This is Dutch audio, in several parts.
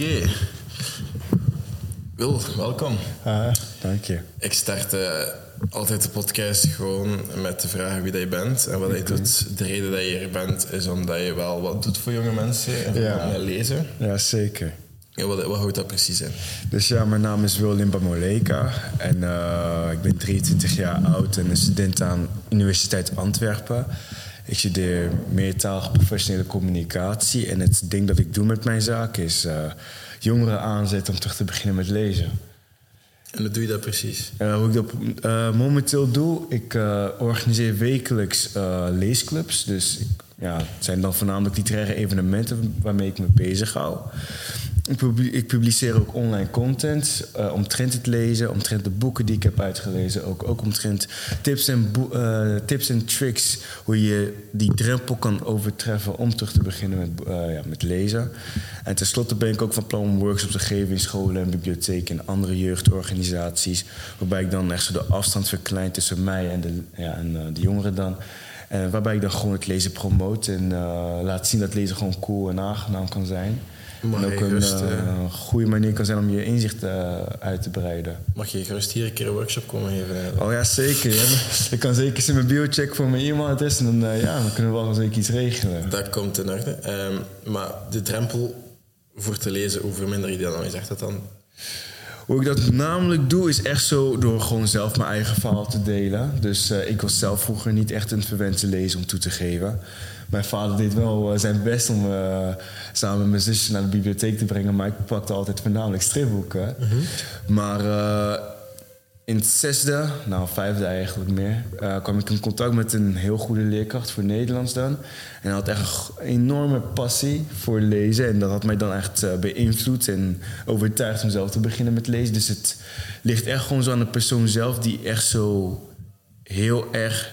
Oké. Wil, welkom. Ah, dank je. Ik start eh, altijd de podcast gewoon met de vraag wie dat je bent en wat je doet. De reden dat je hier bent is omdat je wel wat doet voor jonge mensen en Ja. lezen. Ja, zeker. Ja, wat, wat houdt dat precies in? Dus ja, mijn naam is Wil Limba Moleka en eh, ik ben 23 jaar oud en een student aan Universiteit Antwerpen. Ik studeer meertalige professionele communicatie en het ding dat ik doe met mijn zaak is eh, jongeren aanzetten om terug te beginnen met lezen. En hoe doe je dat precies? Eh, hoe ik dat eh, momenteel doe, ik organiseer wekelijks leesclubs. Dus ik, ja, het zijn dan voornamelijk literaire evenementen waarmee ik me bezig hou. Ik, publi- ik publiceer ook online content eh, omtrent het lezen, omtrent de boeken die ik heb uitgelezen. Ook, ook omtrent tips en, eh, tips en tricks hoe je die drempel kan overtreffen om terug te beginnen met, eh, ja, met lezen. En tenslotte ben ik ook van plan om workshops te geven in scholen en bibliotheken en andere jeugdorganisaties. Waarbij ik dan echt zo de afstand verklein tussen mij en de, ja, en, de jongeren dan. En waarbij ik dan gewoon het lezen promoot en laat zien dat lezen gewoon cool en aangenaam kan zijn. En ook een gerust, eh, eh, goede manier kan zijn om je inzicht eh, uit te breiden. Mag je gerust hier een keer een workshop komen geven? Oh ja, zeker. ja. Ik kan zeker eens in mijn bio checken voor mijn e-mailadres en dan, ja, dan kunnen we wel zeker iets regelen. Dat komt in orde. Ehm, maar de drempel voor te lezen, hoe verminder je die dan? Je zegt dat dan? Hoe ik dat namelijk doe, is echt zo door gewoon zelf mijn eigen verhaal te delen. Dus ik was zelf vroeger niet echt een verwente lezer om toe te geven. Mijn vader deed wel eh, zijn best om eh, samen met mijn zusje naar de bibliotheek te brengen, maar ik pakte altijd voornamelijk stripboeken. Maar eh, in het zesde, nou vijfde eigenlijk meer, kwam ik in contact met een heel goede leerkracht voor Nederlands dan. En hij had echt een enorme passie voor lezen. En dat had mij dan echt beïnvloed en overtuigd om zelf te beginnen met lezen. Dus het ligt echt gewoon zo aan de persoon zelf die echt zo heel erg,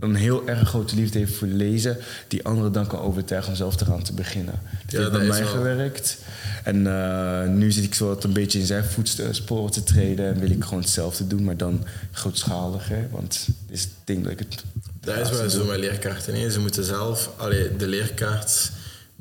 een heel erg grote liefde heeft voor lezen. Die anderen dan kan overtuigen om zelf eraan te beginnen. Dat Ja, heeft bij mij wel- gewerkt. En eh, nu zit ik zo wat een beetje in zijn voetsporen te treden. En wil ik gewoon hetzelfde doen, maar dan grootschaliger. Want dit is het ding dat ik het... Dat is wel zo met leerkaarten. hè. Ze moeten zelf, allee, de leerkaart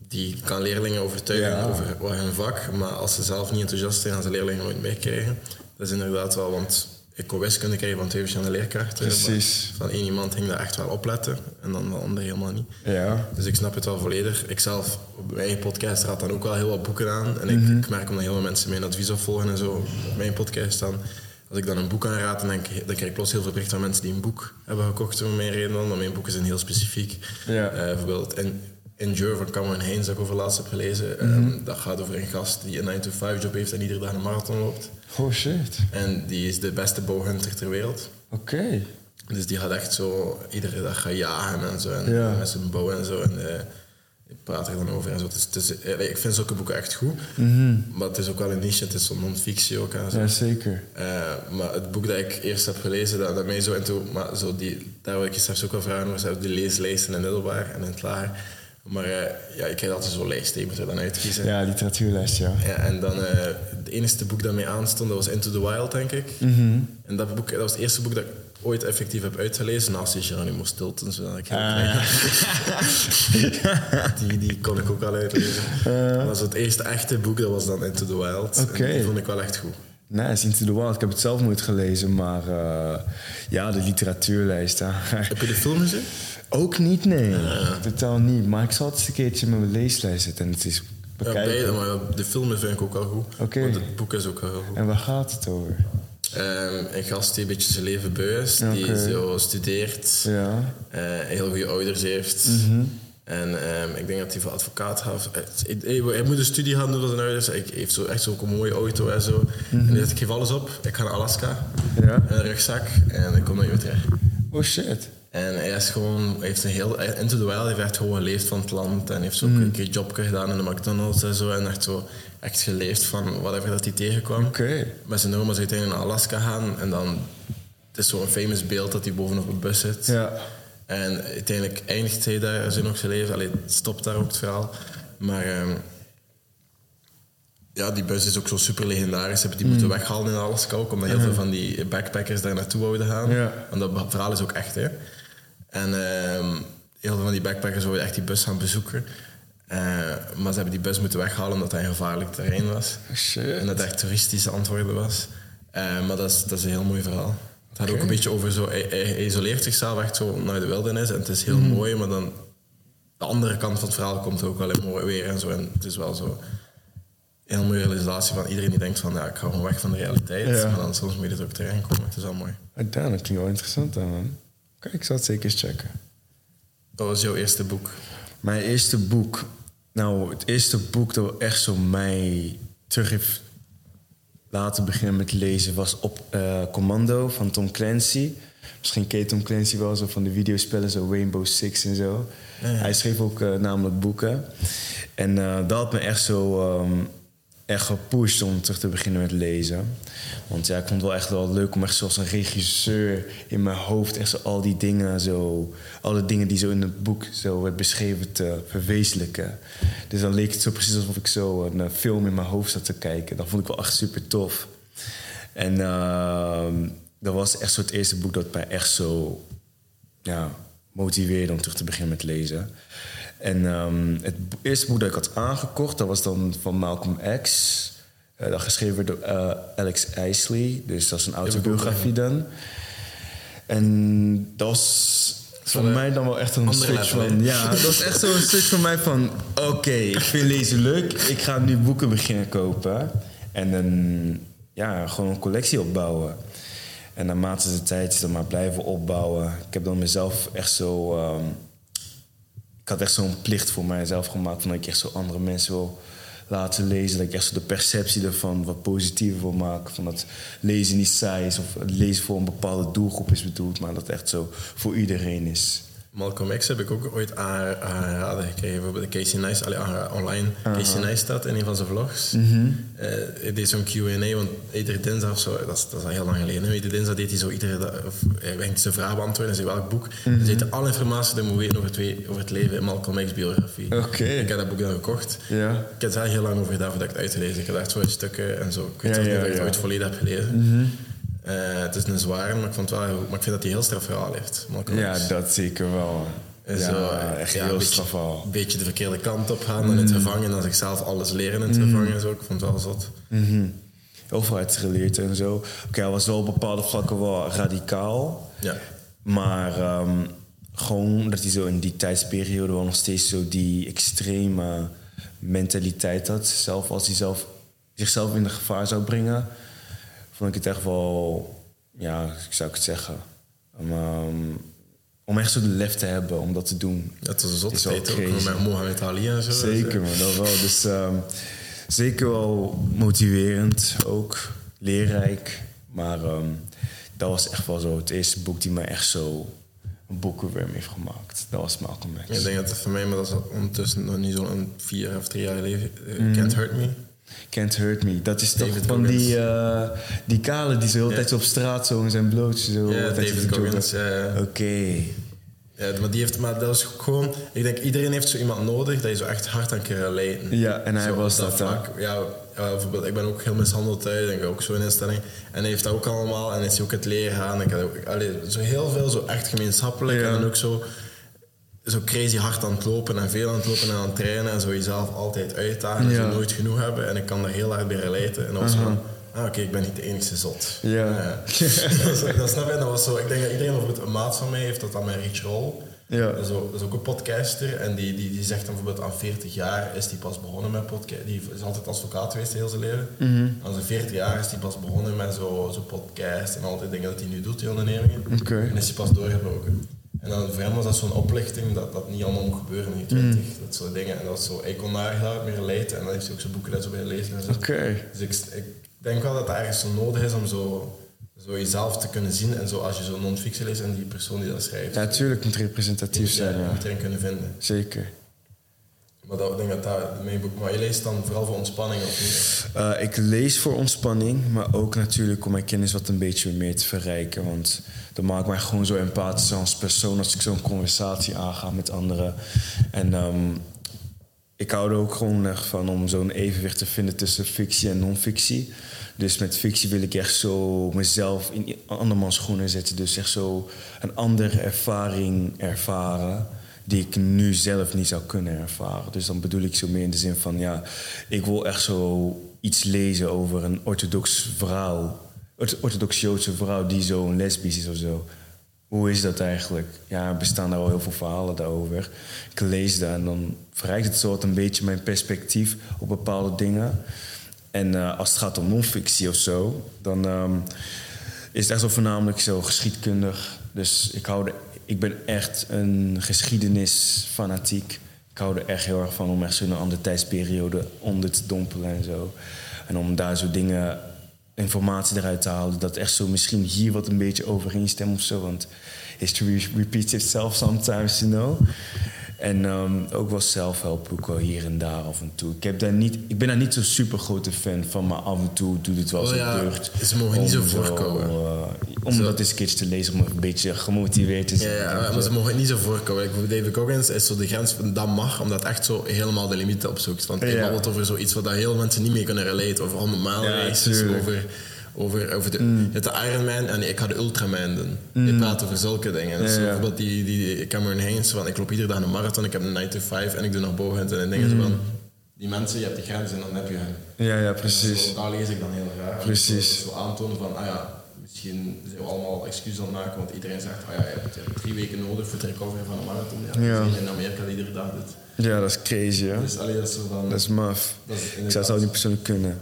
die kan leerlingen overtuigen Ja. over hun vak, maar als ze zelf niet enthousiast zijn, gaan ze leerlingen nooit meekrijgen. Dat is inderdaad wel, want ik kon wiskunde krijgen van twee verschillende leerkaarten. Precies. Van één iemand ging daar echt wel opletten en dan de ander helemaal niet. Ja, Dus ik snap het wel volledig. Ik zelf, op mijn eigen podcast, raad dan ook wel heel wat boeken aan. En ik, Mhm. ik merk omdat heel veel mensen mijn advies opvolgen en zo op mijn podcast dan. Als ik dan een boek aanraad, dan, ik, dan krijg ik plots heel veel berichten van mensen die een boek hebben gekocht om mijn reden dan. Want mijn boeken zijn heel specifiek. Ja. Eh, bijvoorbeeld in, Endure van Cameron Haynes, dat ik over laatst heb gelezen. Mhm. Ehm, dat gaat over een gast die een 9-to-5 job heeft en iedere dag een marathon loopt. oh shit. En die is de beste bowhunter ter wereld. Oké. Dus die gaat echt zo iedere dag gaan jagen en zo. En Ja. met zijn bow en zo. En eh, ik praat er dan over en zo. Het is, het is, eh, ik vind zulke boeken echt goed. Maar het is ook wel een niche. Het is zo'n non-fictie ook. En zo. Ja, zeker. Eh, maar het boek dat ik eerst heb gelezen, dat, dat mij zo into... Maar zo die, daar wil ik je straks ook wel vragen over. Die leeslijsten in middelbaar en in het lager. Maar eh, ja, ik krijg altijd zo'n lijst. Je moet er dan uitkiezen. Ja, literatuurlijst, ja. Ja, en dan eh het enige boek dat mij aanstond, dat was Into the Wild, denk ik. En dat boek, dat was het eerste boek dat ik ooit effectief heb uitgelezen, naast die Geronimo Stilton, zodat ik heel klein die, die kon ik ook al uitlezen. Maar dat was het eerste echte boek, dat was dan Into the Wild. En. Die vond ik wel echt goed. Nice, Into the Wild. Ik heb het zelf nooit gelezen, maar eh, ja, de literatuurlijst. ja. Heb je de film gezien? Ook niet, nee. Totaal niet. Maar ik zal het eens een keertje met mijn leeslijst zetten en het is Ja, bekijken. beide, maar de film vind ik ook wel goed. Oké. Want het boek is ook heel goed. En waar gaat het over? Ehm, een gast die een beetje zijn leven beu is, die zo studeert, Ja. eh, heel goede ouders heeft. Mhm. En ehm, ik denk dat hij voor advocaat gaat. Hij, hij- hij moet een studie gaan doen voor zijn ouders. Hij heeft zo, echt zo'n mooie auto en zo. En hij zegt, ik geef alles op. Ik ga naar Alaska. Mhm. Ja. Een rugzak. En ik kom naar Utrecht. Oh shit. En hij is gewoon, hij heeft een heel, into the wild, hij heeft echt gewoon geleefd van het land. En heeft zo ook Mhm. een keer jobje gedaan in de McDonald's en zo. En echt zo, echt geleefd van whatever dat hij tegenkwam. Oké. Met zijn oma is uiteindelijk naar Alaska gaan. En dan, het is zo'n famous beeld dat hij bovenop een bus zit. Ja. En uiteindelijk eindigt hij daar zo nog zijn leven. Allee, stopt daar ook het verhaal. Maar ehm, ja, die bus is ook zo super legendarisch. Ze hebben die moeten weghalen in Alaska ook, omdat heel veel van die backpackers daar naartoe wouden gaan. Ja. Want dat verhaal is ook echt, hè. En ehm, heel veel van die backpackers wouden echt die bus gaan bezoeken. Eh, maar ze hebben die bus moeten weghalen omdat dat een gevaarlijk terrein was. Shit. En dat echt toeristische antwoorden was. Eh, maar dat is, dat is een heel mooi verhaal. Het gaat ook een beetje over zo... Hij, hij- isoleert zichzelf echt zo naar de wildernis. En het is heel Mhm. mooi, maar dan... De andere kant van het verhaal komt ook wel in mooi weer en zo. En het is wel zo... Een heel mooie realisatie van iedereen die denkt van... Ja, ik ga gewoon weg van de realiteit. Ja. Maar dan soms moet je er ook terecht komen. Het is wel mooi. Damn, dat klinkt wel interessant dan, man. Kijk, ik zal het zeker eens checken. Wat was jouw eerste boek? Mijn eerste boek. Nou, het eerste boek dat echt zo mij terug heeft laten beginnen met lezen was op eh, Commando van Tom Clancy. Misschien ken je Tom Clancy wel zo van de videospellen, zo Rainbow Six en zo. Ja. Hij schreef ook eh, namelijk boeken. En eh, dat had me echt zo ehm, echt gepusht om terug te beginnen met lezen. Want ja, ik vond het wel echt wel leuk om echt zoals een regisseur in mijn hoofd echt zo al die dingen zo... Alle dingen die zo in het boek zo werd beschreven te verwezenlijken. Dus dan leek het zo precies alsof ik zo een eh, film in mijn hoofd zat te kijken. Dat vond ik wel echt super tof. En ehm, dat was echt zo het eerste boek dat mij echt zo ja, motiveerde om terug te beginnen met lezen. En ehm, het eerste boek dat ik had aangekocht, dat was dan van Malcolm X. Eh, dat geschreven door eh, Alex Isley. Dus dat is een autobiografie dan. En dat was voor mij dan wel echt een andere switch van... Ja, dat was echt zo'n switch voor mij van... Oké, ik vind lezen leuk. Ik ga nu boeken beginnen kopen. En dan ja, gewoon een collectie opbouwen. En naarmate de tijd is dat maar blijven opbouwen. Ik heb dan mezelf echt zo... ehm, ik had echt zo'n plicht voor mijzelf gemaakt... van dat ik echt zo andere mensen wil laten lezen. Dat ik echt zo de perceptie ervan wat positiever wil maken. Van dat lezen niet saai is... of lezen voor een bepaalde doelgroep is bedoeld... maar dat echt zo voor iedereen is. Malcolm X heb ik ook ooit aan- aangeraden gekregen. Bijvoorbeeld de Casey aangera- online. Casey Neistat in een van zijn vlogs. Eh, hij deed zo'n Q&A, want iedere dinsdag of zo, dat is, dat is al heel lang geleden. Iedere dinsdag deed hij zo iedere dag, hij zijn vraag beantwoorden en zei welk boek. Had alle informatie die je moet weten over het, we- over het leven in Malcolm X biografie. Oké. Ik heb dat boek dan gekocht. Ik heb er heel lang over gedaan voordat ik het uitgelezen. Ik heb echt zo in stukken en zo. Ik weet Ja, niet ja, of ik het ja. ooit volledig heb gelezen. Eh, het is een zware, maar ik, vond wel, maar ik vind dat hij heel straf verhaal heeft. Ja, dat zeker wel. En Ja, zo, echt ja, heel een beetje- strafval. Een beetje de verkeerde kant op gaan, dan in het gevangen, en dan zichzelf alles leren in het gevangen. en Zo. Ik vond het wel zot. Mhm. Overheidsgeleerd en zo. Oké, hij was wel op bepaalde vlakken wel radicaal. Ja. Maar ehm, gewoon dat hij zo in die tijdsperiode wel nog steeds zo die extreme mentaliteit had. Zelf als hij zelf, zichzelf in de gevaar zou brengen, vond ik het echt wel, ja, ik zou het zeggen. Om, ehm, om echt zo de lef te hebben om dat te doen. Een zotte Is tijd ook, met Mohamed Ali en zo. Zeker, man, dat wel. Dus ehm, zeker wel motiverend ook, leerrijk. Maar ehm, dat was echt wel zo het eerste boek die mij echt zo een boekenworm heeft gemaakt. Dat was Malcolm X. Ik denk dat het voor mij, maar dat is ondertussen nog niet zo'n vier of drie jaar geleden. eh, Mhm. Can't Hurt Me. Can't Hurt Me. Dat is toch David van Goggins. die, eh, die kale die zo Ja. tijd op straat zo in zijn blootje zo. Ja, altijd David. Goggins. Oké. Ja, maar, die heeft, maar dat is gewoon... Ik denk, iedereen heeft zo iemand nodig dat je zo echt hard aan kan relaten. Ja, en hij Zo, was dat, vlak. Ja, bijvoorbeeld, ik ben ook heel mishandeld thuis, denk ik ook zo in instelling. En hij heeft dat ook allemaal. En is hij ook het leren gaan. Ik had ook, allee, zo heel veel, zo echt gemeenschappelijk. Ja. En ook zo, zo crazy hard aan het lopen en veel aan het lopen en aan het trainen. En zo jezelf altijd uitdagen en Ja. zo nooit genoeg hebben. En ik kan daar heel hard bij relaten. En dan was van... Ah, oké, ik ben niet de enige zot. Ja. dat, dat snap je. Dat was zo, ik denk dat iedereen, bijvoorbeeld een maat van mij, heeft dat dan met Rich Roll. Ja. Dat, is ook, dat is ook een podcaster. En die, die, die zegt dan bijvoorbeeld aan 40 jaar is die pas begonnen met podcast. Die is altijd advocaat geweest heel zijn leven. Mhm. Aan zijn 40 jaar is die pas begonnen met zo'n zo podcast en al die dingen dat hij nu doet, die ondernemingen. En is hij pas doorgebroken. En dan voor hem was dat zo'n oplichting dat dat niet allemaal moet gebeuren in je 20. Mhm. Dat soort dingen. En dat is zo, ik kon daar heel hard mee relaten. En dan heeft hij ook zijn boeken dat zo bij lezen en zo. Dus ik, ik denk wel dat het ergens zo nodig is om zo, zo jezelf te kunnen zien. En zo als je zo'n non-fictie leest en die persoon die dat schrijft. Ja, natuurlijk moet representatief zijn, je ja. moet erin kunnen vinden. Zeker. Maar dat, ik denk dat dat mijn boek... Maar je leest dan vooral voor ontspanning of niet? Eh, ik lees voor ontspanning, maar ook natuurlijk om mijn kennis wat een beetje meer te verrijken. Want dat maakt mij gewoon zo empathisch als persoon als ik zo'n conversatie aanga met anderen. En ehm, ik hou er ook gewoon echt van om zo'n evenwicht te vinden tussen fictie en non-fictie. Dus met fictie wil ik echt zo mezelf in andermans schoenen zetten. Dus echt zo een andere ervaring ervaren die ik nu zelf niet zou kunnen ervaren. Dus dan bedoel ik zo meer in de zin van, ja, ik wil echt zo iets lezen over een orthodox vrouw, orthodox Joodse vrouw die zo lesbisch is of zo. Hoe is dat eigenlijk? Ja, er bestaan daar wel heel veel verhalen daarover. Ik lees dat en dan verrijkt het soort een beetje mijn perspectief op bepaalde dingen. En uh, als het gaat om non-fictie of zo, dan um, is het echt zo voornamelijk zo geschiedkundig. Dus ik, hou de, ik ben echt een geschiedenisfanatiek. Ik hou er echt heel erg van om echt zo'n andere tijdsperiode onder te dompelen en zo. En om daar zo dingen, informatie eruit te halen, dat echt zo misschien hier wat een beetje overeenstemt of zo. Want history repeats itself sometimes, you know. En um, ook wel zelfhelpboeken hier en daar af en toe. Ik, heb daar niet, ik ben daar niet zo'n super grote fan van, maar af en toe doet het wel Oh zo ja, deugd. ze mogen niet zo voorkomen. uh, om Zo. dat eens een keertje te lezen, om een beetje gemotiveerd te zijn. ja, maar ze mogen het niet zo voorkomen. Like, voor David Goggins is zo de grens van dat mag, omdat het echt zo helemaal de limieten opzoekt. Want hij Ja. babbelt over zoiets wat daar heel veel mensen niet mee kunnen relaten. Over 100 mijl Ja, races, tuurlijk. over, over, over de, Mm. de Ironman en ik ga de Ultraman doen. Je praat over zulke dingen. Dus Ja, bijvoorbeeld die, die Cameron Haynes, van ik loop iedere dag een marathon, ik heb een 9 to 5 en ik doe nog booghunten en dingen zo Mm. van... Die mensen, je hebt die grens en dan heb je hen. Ja, ja, precies. Zo, daar lees ik dan heel graag. Precies. Zo, zo aantonen van, ah ja, misschien zijn we allemaal excuses aan het maken, want iedereen zegt, ah ja, je hebt, drie weken nodig voor het recoveren van een marathon. Ja, Ja. in Amerika iedere dag doet. Ja, dat is crazy, hè? Dus allee, dat is van... Dat is maf. dat is Ik zou het niet persoonlijk kunnen.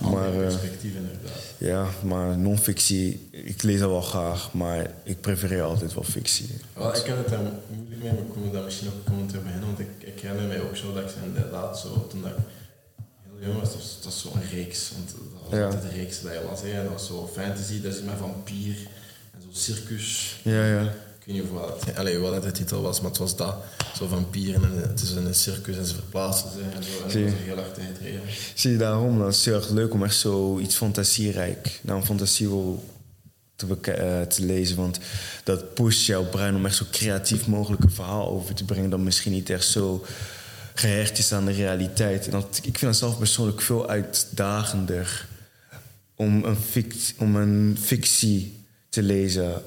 Maar, eh, perspectief inderdaad. ja, maar non-fictie, ik lees dat wel graag, maar ik prefereer altijd wel fictie. Wel, ik heb het daar moeilijk mee, maar ik kom daar misschien ook te beginnen, want ik, ik herinner mij ook zo dat ik inderdaad zo, toen dat ik heel jong was, dat was, dat was zo'n reeks, want dat was Ja. altijd een reeks dat je las, hè. dat was zo fantasy, dat is met vampier en zo circus. Ja, ja. Ik weet niet of wat, allee, wat de titel was, maar het was dat. Zo vampieren en het is een circus en ze verplaatsen ze en zo. En Zie dat was heel erg tijdrijden. Zie je daarom, dat is heel erg leuk om echt zo iets fantasierijk, nou een fantasie te, eh, te lezen. Want dat pusht jouw brein om echt zo creatief mogelijk een verhaal over te brengen. Dat misschien niet echt zo gehecht is aan de realiteit. En dat, ik vind dat zelf persoonlijk veel uitdagender om een, fict, om een fictie te lezen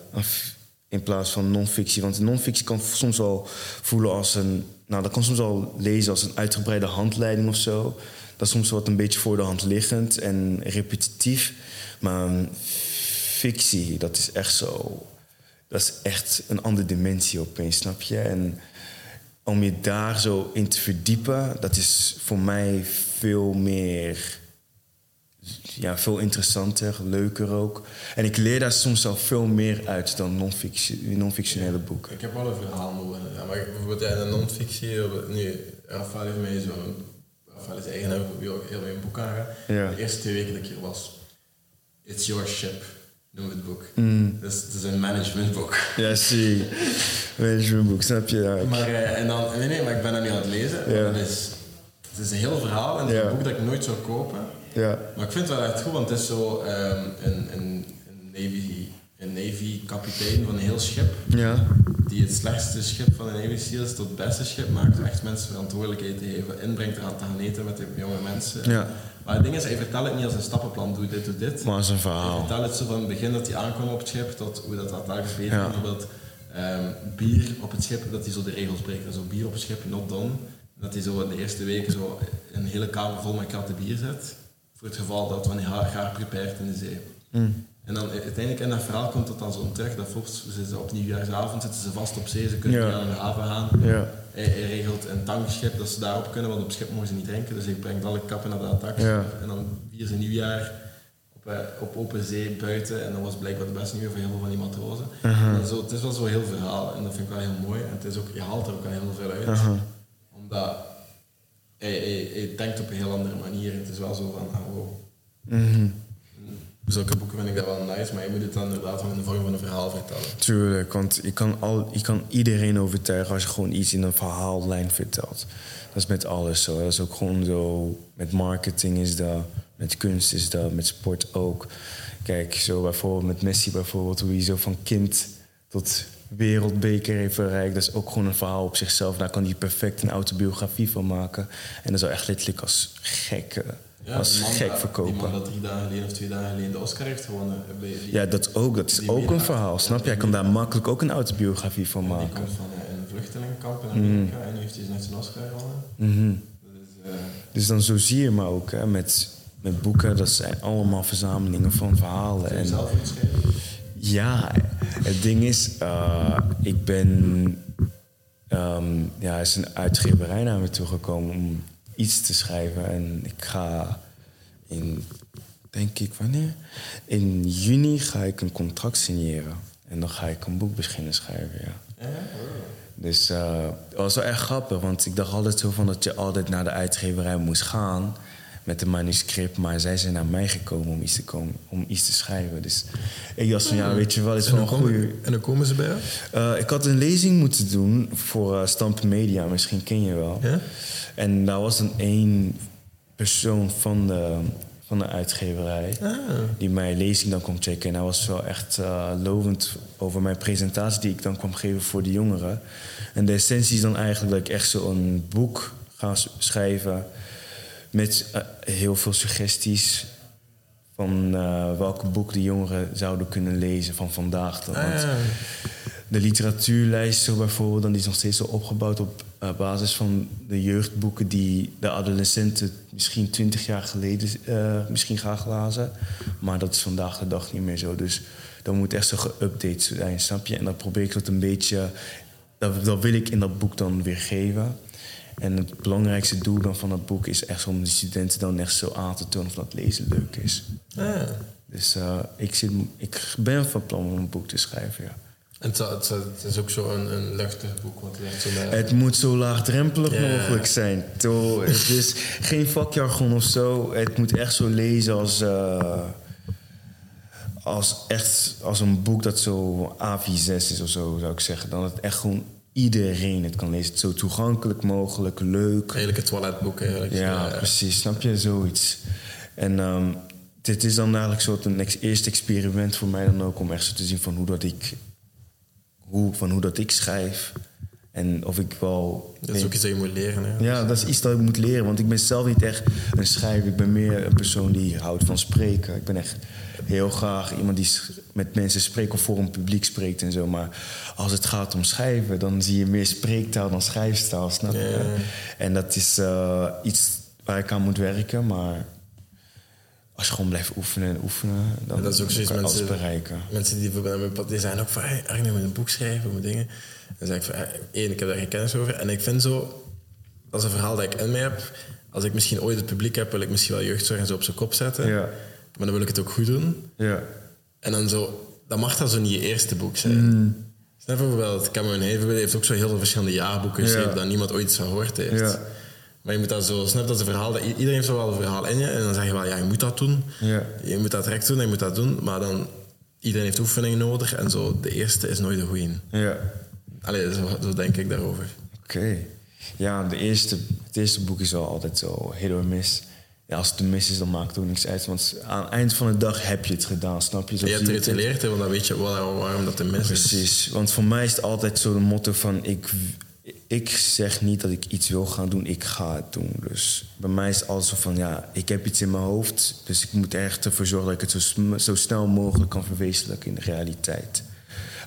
in plaats van non-fictie. Want non-fictie kan soms wel voelen als een... Nou, dat kan soms wel lezen als een uitgebreide handleiding of zo. Dat is soms wat een beetje voor de hand liggend en repetitief. Maar fictie, dat is echt zo... Dat is echt een andere dimensie opeens, snap je? En om je daar zo in te verdiepen, dat is voor mij veel meer ja, veel interessanter, leuker ook. En ik leer daar soms al veel meer uit dan non-fictionele boeken. Ik heb wel een verhaal nodig. Ja, maar bijvoorbeeld ja, in non-fictie, nu, Rafael heeft mij zo... Rafael is eigenaar, heel mijn boek. Ja. De eerste twee weken dat ik hier was, It's Your Ship, noem het boek. Mm. Dus het is een managementboek. Ja, zie. Managementboek, snap je? Ja, Maar, eh, en dan, nee, nee, maar ik ben dat nu aan het lezen. Ja. Het, is, het is een heel verhaal en het is een boek dat ik nooit zou kopen. ja. Maar ik vind het wel echt goed, want het is zo ehm, een, een, een Navy, een Navy kapitein van een heel schip. Ja. Die het slechtste schip van de Navy SEALs tot het beste schip maakt. Echt mensen verantwoordelijkheid te geven. Inbrengt eraan te gaan eten met de jonge mensen. Ja. Maar het ding is, hij vertelt het niet als een stappenplan. Doe dit, doe dit. Maar als een Hij verhaal. vertelt het zo van het begin dat hij aankwam op het schip tot hoe dat, dat telkens beter Ja. Bijvoorbeeld ehm, bier op het schip, dat hij zo de regels breekt. En zo bier op het schip, not done. Dat hij zo in de eerste weken zo een hele kamer vol met katten bier zet. Voor het geval dat wanneer hij gaar prepareert in de zee. Mm. En dan uiteindelijk in dat verhaal komt dat dan zo terug. Dat volgens ze op nieuwjaarsavond zitten ze vast op zee. Ze kunnen Ja. niet aan een haven gaan. Ja. Hij, hij regelt een tankschip dat ze daarop kunnen, want op schip mogen ze niet drinken. Dus hij brengt alle kappen naar dat tankschip. Ja. En dan vieren ze nieuwjaar op, eh, op open zee buiten. En dat was blijkbaar de beste nieuwjaar voor heel veel van die matrozen. En zo, het is wel zo'n heel verhaal en dat vind ik wel heel mooi. En het is ook, je haalt er ook al heel veel uit. Omdat hij, hij, hij denkt op een heel andere manier. Het is wel zo van, ah wow. Mhm. Zulke boeken vind ik dat wel nice, maar je moet het dan inderdaad in de vorm van een verhaal vertellen. Tuurlijk, want je kan, al, je kan iedereen overtuigen als je gewoon iets in een verhaallijn vertelt. Dat is met alles zo. Dat is ook gewoon zo. Met marketing is dat, met kunst is dat, met sport ook. Kijk, zo bijvoorbeeld met Messi bijvoorbeeld, hoe hij zo van kind tot wereldbeker heeft bereikt. Dat is ook gewoon een verhaal op zichzelf. Daar kan hij perfect een autobiografie van maken. En dat zou echt letterlijk als gek, als die man gek dat- Die verkopen. man dat drie dagen geleden of twee dagen geleden de Oscar heeft gewonnen. eh, Bij die, Ja, dat ook. Dat is Die ook een verhaal, snap je? Hij kan daar makkelijk ook een autobiografie van die maken. komt van eh, een vluchtelingenkamp in Amerika en nu heeft hij net zijn Oscar gewonnen. Mhm. Dus, eh, Dus dan zo zie je me ook hè, met, met boeken. Dat zijn allemaal verzamelingen van verhalen. je En zelf iets schrijven? ja, het ding is, eh, ik ben. ehm, ja, er is een uitgeverij naar me toe gekomen om iets te schrijven. En ik ga in, denk ik, wanneer? In juni ga ik een contract signeren. En dan ga ik een boek beginnen schrijven, ja. Dus eh, het was wel echt grappig, want ik dacht altijd zo van dat je altijd naar de uitgeverij moest gaan met een manuscript, maar zij zijn naar mij gekomen om iets te, komen, om iets te schrijven. Dus ik dacht van ja, weet je wel, is wel een goede. en hoe komen ze bij jou? Eh, ik had een lezing moeten doen voor eh Stampen Media, misschien ken je wel. Ja? En daar was een één persoon van de, van de uitgeverij Ah. die mijn lezing dan kwam checken. En hij was wel echt eh, lovend over mijn presentatie die ik dan kwam geven voor de jongeren. En de essentie is dan eigenlijk dat ik echt zo'n boek ga schrijven met eh, heel veel suggesties van eh, welke boek de jongeren zouden kunnen lezen van vandaag. Dan. Want Ah, de literatuurlijst zo bijvoorbeeld, dan die is nog steeds zo opgebouwd op eh, basis van de jeugdboeken die de adolescenten misschien twintig jaar geleden misschien graag lazen. Maar dat is vandaag de dag niet meer zo. Dus dan moet echt zo geüpdate zijn, snap je? En dan probeer ik dat een beetje, dat, dat wil ik in dat boek dan weer geven. En het belangrijkste doel dan van dat boek is echt om de studenten dan echt zo aan te tonen of dat lezen leuk is. ah. Dus eh, ik, zit, ik ben van plan om een boek te schrijven, ja. En het, het, het is ook zo een, een luchtig boek, want het zo. Het moet zo laagdrempelig mogelijk zijn. To- Het is geen vakjargon of zo. Het moet echt zo lezen als, eh, als, echt, als een boek dat zo A4-6 is of zo, zou ik zeggen. Dan dat echt gewoon iedereen het kan lezen. Het zo toegankelijk mogelijk, leuk. Eigenlijk het toiletboek eigenlijk. Ja, precies. Snap je? Zoiets. En ehm, dit is dan eigenlijk soort een ex- eerste experiment voor mij dan ook... om echt zo te zien van hoe dat ik, hoe, van hoe dat ik schrijf. En of ik wel... Dat is ook iets dat je moet leren. Hè. Ja, dat is iets dat ik moet leren. Want ik ben zelf niet echt een schrijver. Ik ben meer een persoon die houdt van spreken. Ik ben echt heel graag iemand die met mensen spreekt of voor een publiek spreekt en zo. Maar als het gaat om schrijven, dan zie je meer spreektaal dan schrijfstaal, snap je? En dat is eh, iets waar ik aan moet werken. Maar als je gewoon blijft oefenen en oefenen, dan En dat is ook zoiets kan je alles mensen, bereiken. mensen die mijn pad, die zijn ook van, hey, Arne, moet een boek schrijven, moet dingen. Dan zeg ik van, hey, één, ik heb daar geen kennis over. En ik vind zo, dat is een verhaal dat ik in mij heb. Als ik misschien ooit het publiek heb, wil ik misschien wel jeugdzorg en zo op zijn kop zetten. Ja. Maar dan wil ik het ook goed doen. Ja. En dan zo, dan mag dat zo niet je eerste boek zijn. Mm. Snap je bijvoorbeeld, Cameron Haverwood heeft ook zo heel veel verschillende jaarboeken geschreven Ja. dat niemand ooit gehoord heeft. Ja. Maar je moet dat zo, snap dat is een verhaal, dat, iedereen heeft zo wel een verhaal in je. En dan zeg je wel, ja, je moet dat doen. Ja. Je moet dat direct doen en je moet dat doen. Maar dan, iedereen heeft oefening nodig. En zo, de eerste is nooit de goeie. Ja. Allee, zo, zo denk ik daarover. Oké. Ja, de eerste, het eerste boek is wel altijd zo or miss. Ja, als het een mis is, dan maakt het ook niks uit. Want aan het eind van de dag heb je het gedaan, snap je? Zo je hebt het. geleerd, want dan weet je wel waarom dat de mis is. Precies. Want voor mij is het altijd zo de motto van... Ik, ik zeg niet dat ik iets wil gaan doen, ik ga het doen. Dus bij mij is het altijd zo van... Ja, ik heb iets in mijn hoofd. Dus ik moet er echt ervoor zorgen dat ik het zo, zo snel mogelijk kan verwezenlijken in de realiteit.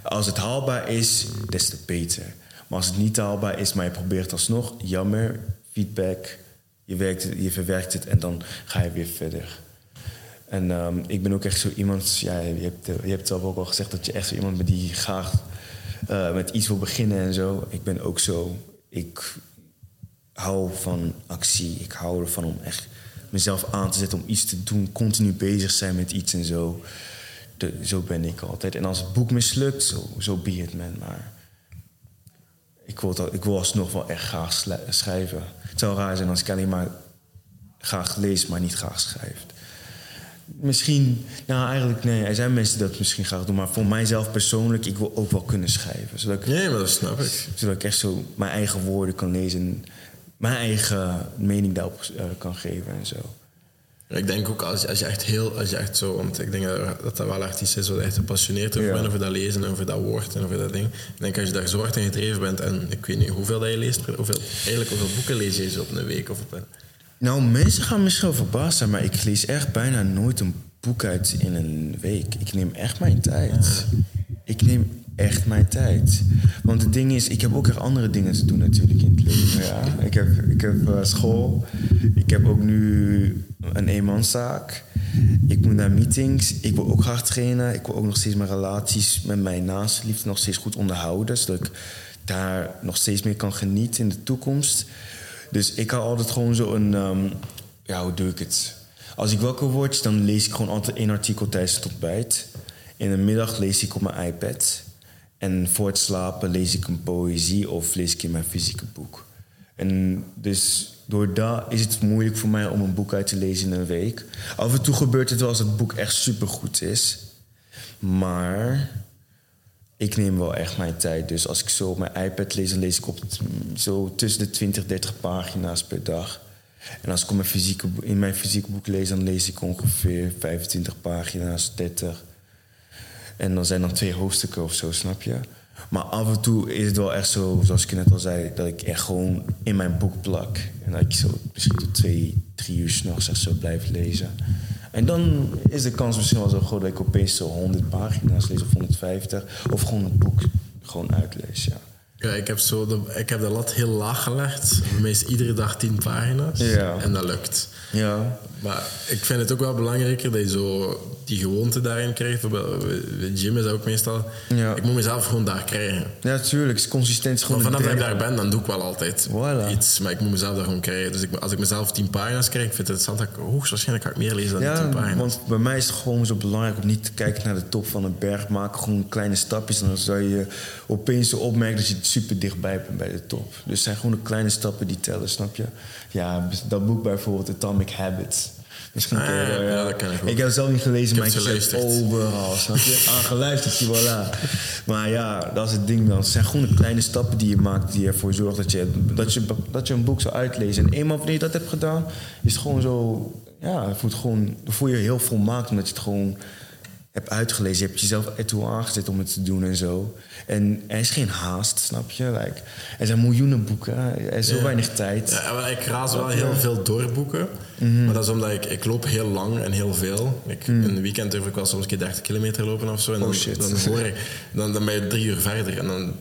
Als het haalbaar is, des te beter. Maar als het niet haalbaar is, maar je probeert alsnog... Jammer, feedback, je, werkt je verwerkt het en dan ga je weer verder. En ehm, ik ben ook echt zo iemand, ja, je hebt, eh, je hebt zelf ook al gezegd dat je echt zo iemand bent die graag eh, met iets wil beginnen en zo. Ik ben ook zo, ik hou van actie. Ik hou ervan om echt mezelf aan te zetten om iets te doen, continu bezig zijn met iets en zo. Zo ben ik altijd. En als het boek mislukt, zo, zo be it man. Maar ik wil, dat, ik wil alsnog wel echt graag schrijven. Het zou raar zijn als ik alleen maar graag lees, maar niet graag schrijf. Misschien, nou eigenlijk nee, er zijn mensen die dat misschien graag doen, maar voor mijzelf persoonlijk, ik wil ook wel kunnen schrijven. Zodat ik, Nee, maar dat snap ik. zodat ik echt zo mijn eigen woorden kan lezen en mijn eigen mening daarop eh, kan geven en zo. Ik denk ook als, als je echt heel, als je echt zo, want ik denk dat dat, wel artiest is, wat echt gepassioneerd over Ja. bent, over dat lezen, over dat woord en over dat ding. Ik denk als je daar zo hard in gedreven bent en ik weet niet hoeveel dat je leest, hoeveel, eigenlijk hoeveel boeken lees je op een week of op een... Nou, mensen gaan misschien wel verbaasd zijn, maar ik lees echt bijna nooit een boek uit in een week. Ik neem echt mijn tijd. Ik neem echt mijn tijd. Want het ding is, ik heb ook echt andere dingen te doen natuurlijk in het leven. Ja. Ik heb, ik heb eh, school, ik heb ook nu een eenmanszaak. Ik moet naar meetings, ik wil ook hard trainen. Ik wil ook nog steeds mijn relaties met mijn naaste liefde nog steeds goed onderhouden. Zodat ik daar nog steeds meer kan genieten in de toekomst. Dus ik hou altijd gewoon zo een... ehm, ja, hoe doe ik het? Als ik wakker word, dan lees ik gewoon altijd één artikel tijdens het ontbijt. In de middag lees ik op mijn iPad. En voor het slapen lees ik een poëzie of lees ik in mijn fysieke boek. En dus door dat is het moeilijk voor mij om een boek uit te lezen in een week. Af en toe gebeurt het wel als het boek echt supergoed is. Maar ik neem wel echt mijn tijd. Dus als ik zo op mijn iPad lees, dan lees ik op zo tussen de 20, 30 pagina's per dag. En als ik mijn fysieke, in mijn fysieke boek lees, dan lees ik ongeveer 25 pagina's, 30. En dan zijn er twee hoofdstukken of zo, snap je? Maar af en toe is het wel echt zo, zoals ik net al zei, dat ik echt gewoon in mijn boek plak. En dat ik zo misschien tot twee, drie uur s'nachts echt zo blijf lezen. En dan is de kans misschien wel zo groot dat ik opeens zo 100 pagina's lees of 150. Of gewoon het boek gewoon uitlees, ja. Ja, ik heb, zo de, ik heb de lat heel laag gelegd. Meest iedere dag 10 pagina's. Ja. En dat lukt. Ja, Maar ik vind het ook wel belangrijker dat je zo die gewoonte daarin krijgt. Bijvoorbeeld, bij gym is dat ook meestal... Ja. Ik moet mezelf gewoon daar krijgen. ja tuurlijk. is Consistent is Maar gewoon vanaf dat ik daar ben, dan doe ik wel altijd Voilà. iets. Maar ik moet mezelf daar gewoon krijgen. Dus ik, als ik mezelf 10 pagina's krijg, vind ik het interessant. Dat ik, hoogstwaarschijnlijk ga ik meer lezen dan die 10 Ja, pagina's. want bij mij is het gewoon zo belangrijk om niet te kijken naar de top van een berg. Maak gewoon kleine stapjes en dan zou je opeens opmerken dat je super dichtbij bent bij de top. Dus het zijn gewoon de kleine stappen die tellen, snap je? Ja, dat boek bijvoorbeeld, Atomic Habits. Misschien Ah, ja, ja. dat ken ik ook. Ik heb het zelf niet gelezen, maar ik heb overal, snap je? Geluisterd, zie voilà. Maar ja, dat is het ding dan. Het zijn gewoon de kleine stappen die je maakt die ervoor zorgen dat je, dat je, dat je een boek zou uitlezen. En eenmaal wanneer je dat hebt gedaan, is het gewoon zo... Ja, het voelt gewoon, dan voel je je heel volmaakt omdat je het gewoon hebt uitgelezen. Je hebt jezelf ertoe aangezet om het te doen en zo. En er is geen haast, snap je? Like, er zijn miljoenen boeken, er is zo Ja. weinig tijd. Ja, maar ik raas wel heel veel door boeken. Mhm. Maar dat is omdat ik, ik loop heel lang en heel veel. Ik, In een weekend durf ik wel soms een keer 30 kilometer lopen of zo. En dan, Oh, shit. dan hoor ik, dan, dan ben je drie uur verder. En dan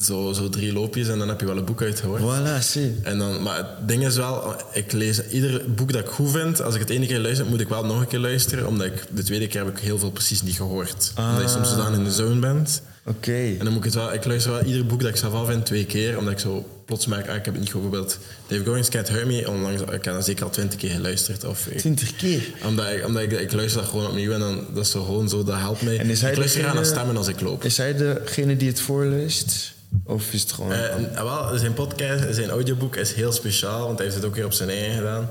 zo, zo drie loopjes en dan heb je wel een boek uitgehoord. Voilà, zie. En dan, maar het ding is wel, ik lees ieder boek dat ik goed vind. Als ik het ene keer luister, moet ik wel nog een keer luisteren. Omdat ik de tweede keer heb ik heel veel precies niet gehoord. Omdat je soms zodanig in de zone bent. Oké. En dan moet ik het wel, ik luister wel ieder boek dat ik zelf af vind twee keer, omdat ik zo plots merk, ah, ik heb het niet goed. Bijvoorbeeld Dave Goggins, Can't Hurt Me, onlangs, ik heb dat zeker al twintig keer geluisterd. Of ik, Twintig keer. omdat ik, omdat ik, ik luister dat gewoon opnieuw en dan, dat is zo gewoon zo, dat helpt mij. En is hij ik luister naar degene- stemmen als ik loop. Is hij degene die het voorleest? Of is het gewoon... Eh, en- en wel, zijn podcast, zijn audioboek is heel speciaal, want hij heeft het ook weer op zijn eigen gedaan.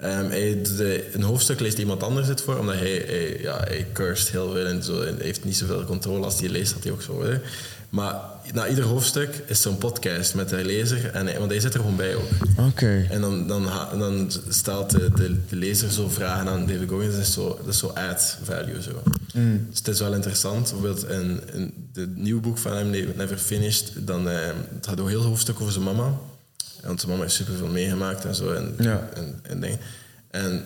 Ehm, hij, de, een hoofdstuk leest iemand anders het voor, omdat hij, hij, ja, hij cursed heel veel en zo. En heeft niet zoveel controle als hij leest, had hij ook zo. Hè. Maar na ieder hoofdstuk is een podcast met de lezer, en hij, want hij zit er gewoon bij ook. Oké. En dan, dan, dan stelt de, de, de lezer zo vragen aan David Goggins. Dat is zo, dat is zo add value. Zo. Dus het is wel interessant. Bijvoorbeeld in, in het nieuwe boek van hem, Ne- Never Finished, dan, eh, het gaat ook heel hoofdstuk over zijn mama. Want zijn mama heeft superveel meegemaakt en zo. En, Ja. en, en, dingen. en,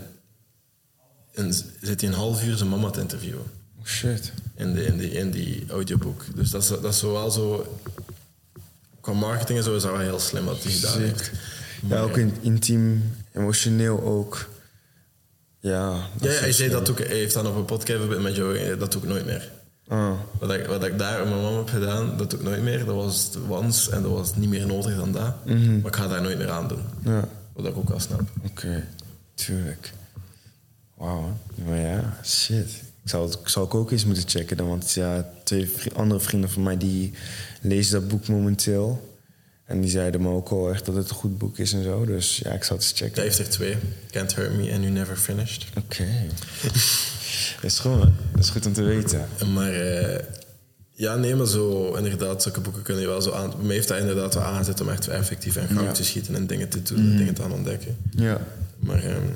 en zit hij een half uur zijn mama te interviewen. Oh, shit. In, de, in, die, in die audioboek. Dus dat is, dat is zo wel zo... Qua marketing en zo is dat wel heel slim wat hij gedaan heeft. Ja, ook in, intiem, emotioneel ook. Ja. Ja, hij zei dat ook, hij heeft dan op een podcast met Joe, eh, dat doe ik nooit meer. Ah. Wat ik, wat ik daar met mijn mama heb gedaan, dat doe ik nooit meer. Dat was het once en dat was niet meer nodig dan dat. Maar ik ga daar nooit meer aan doen. Ja. Wat ik ook wel snap. Oké, tuurlijk. Wauw, maar ja, shit. Ik zou, het, ik zou ook eens moeten checken dan, want ja, twee vri- andere vrienden van mij die lezen dat boek momenteel. En die zeiden me ook al echt dat het een goed boek is en zo. Dus ja, ik zou het eens checken. Hij heeft er twee. Can't Hurt Me and You Never Finished. Oké. dat is goed? Dat is goed om te weten. Maar eh, ja, nee, maar zo inderdaad, zulke boeken kunnen je wel zo aan... Mij heeft dat inderdaad wel aangezet om echt effectief en gang Ja. te schieten en dingen te doen en dingen te gaan ontdekken. Ja. Maar ehm,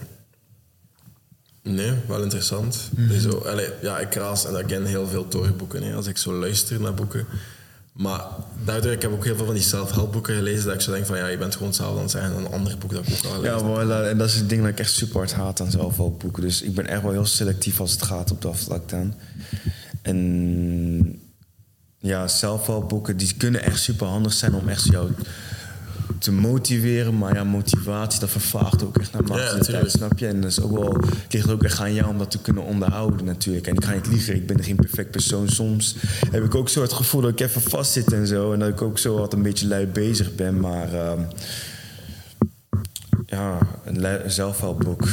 nee, wel interessant. Dus zo, allee, ja, ik raas en again heel veel doorboeken hè, als ik zo luister naar boeken. Maar daardoor, ik heb ook heel veel van die self-help-boeken gelezen dat ik zo denk van ja, je bent gewoon hetzelfde aan het zeggen dan een ander boek dat ik ook al Ja, gelezen heb. voilà. En dat is het ding dat ik echt super hard haat aan zelfhulpboeken. Dus ik ben echt wel heel selectief als het gaat op dat vlak dan. En ja, zelfhelpboeken, die kunnen echt super handig zijn om echt jou te motiveren. Maar ja, motivatie, dat vervaagt ook echt naar Ja, de tijd, tuurlijk. snap je? En dat is ook wel, het ligt ook echt aan jou om dat te kunnen onderhouden natuurlijk. En ik ga niet liegen, ik ben geen perfect persoon. Soms heb ik ook zo het gevoel dat ik even vastzit en zo. En dat ik ook zo wat een beetje lui bezig ben. Maar ehm, ja, een zelfhelpboek,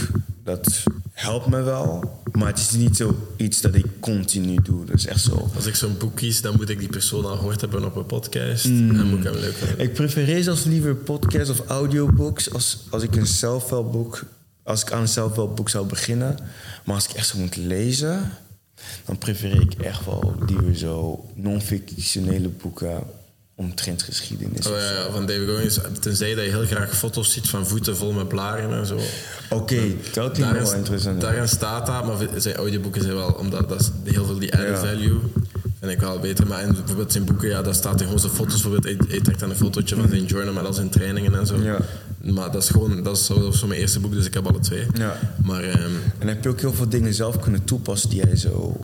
dat helpt me wel. Maar het is niet zo iets dat ik continu doe. Dat is echt zo. Als ik zo'n boek kies, dan moet ik die persoon al gehoord hebben op een podcast. En moet ik hem leuk vinden. Ik prefereer zelfs liever podcasts of audiobooks als, als ik een zelfhelpboek, als ik aan een zelfhelpboek zou beginnen. Maar als ik echt zou moeten lezen, dan prefereer ik echt wel liever zo non-fictionele boeken omtrent geschiedenis. Oh, ja, ja, van David Goggins. Tenzij dat je heel graag foto's ziet van voeten vol met blaren en zo. Oké, dat is wel interessant. ja. Daarin staat dat, maar zijn audioboeken zijn wel, omdat dat is heel veel die added value, vind ik wel beter. Maar in bijvoorbeeld zijn boeken, ja, daar staat hij gewoon zijn foto's, bijvoorbeeld, hij, hij trekt dan een fotootje van zijn journal met al zijn trainingen en zo. Ja. Maar dat is gewoon, dat is zo, dat is zo mijn eerste boek, dus ik heb alle twee. Ja. Maar ehm, En heb je ook heel veel dingen zelf kunnen toepassen die jij zo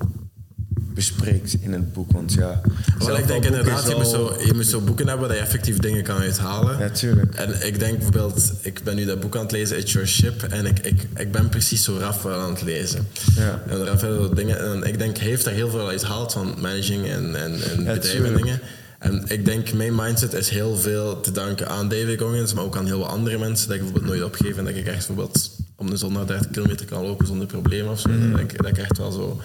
bespreekt in het boek. Want ja, wel, ik denk inderdaad, je moet, zo, je moet zo boeken hebben waar je effectief dingen kan uithalen. Ja, tuurlijk. En ik denk bijvoorbeeld, ik ben nu dat boek aan het lezen, It's Your Ship, en ik, ik, ik ben precies zo Raf wel aan het lezen. Ja. En Raf heeft dat dingen, en ik denk, hij heeft daar heel veel uit gehaald van managing en, en, en Ja, bedrijven en dingen. En ik denk, mijn mindset is heel veel te danken aan David Goggins, maar ook aan heel wat andere mensen, dat ik bijvoorbeeld nooit opgeef en dat ik echt bijvoorbeeld om de zondag 30 kilometer kan lopen zonder probleem of zo. Mhm. Dat, ik, dat ik echt wel zo,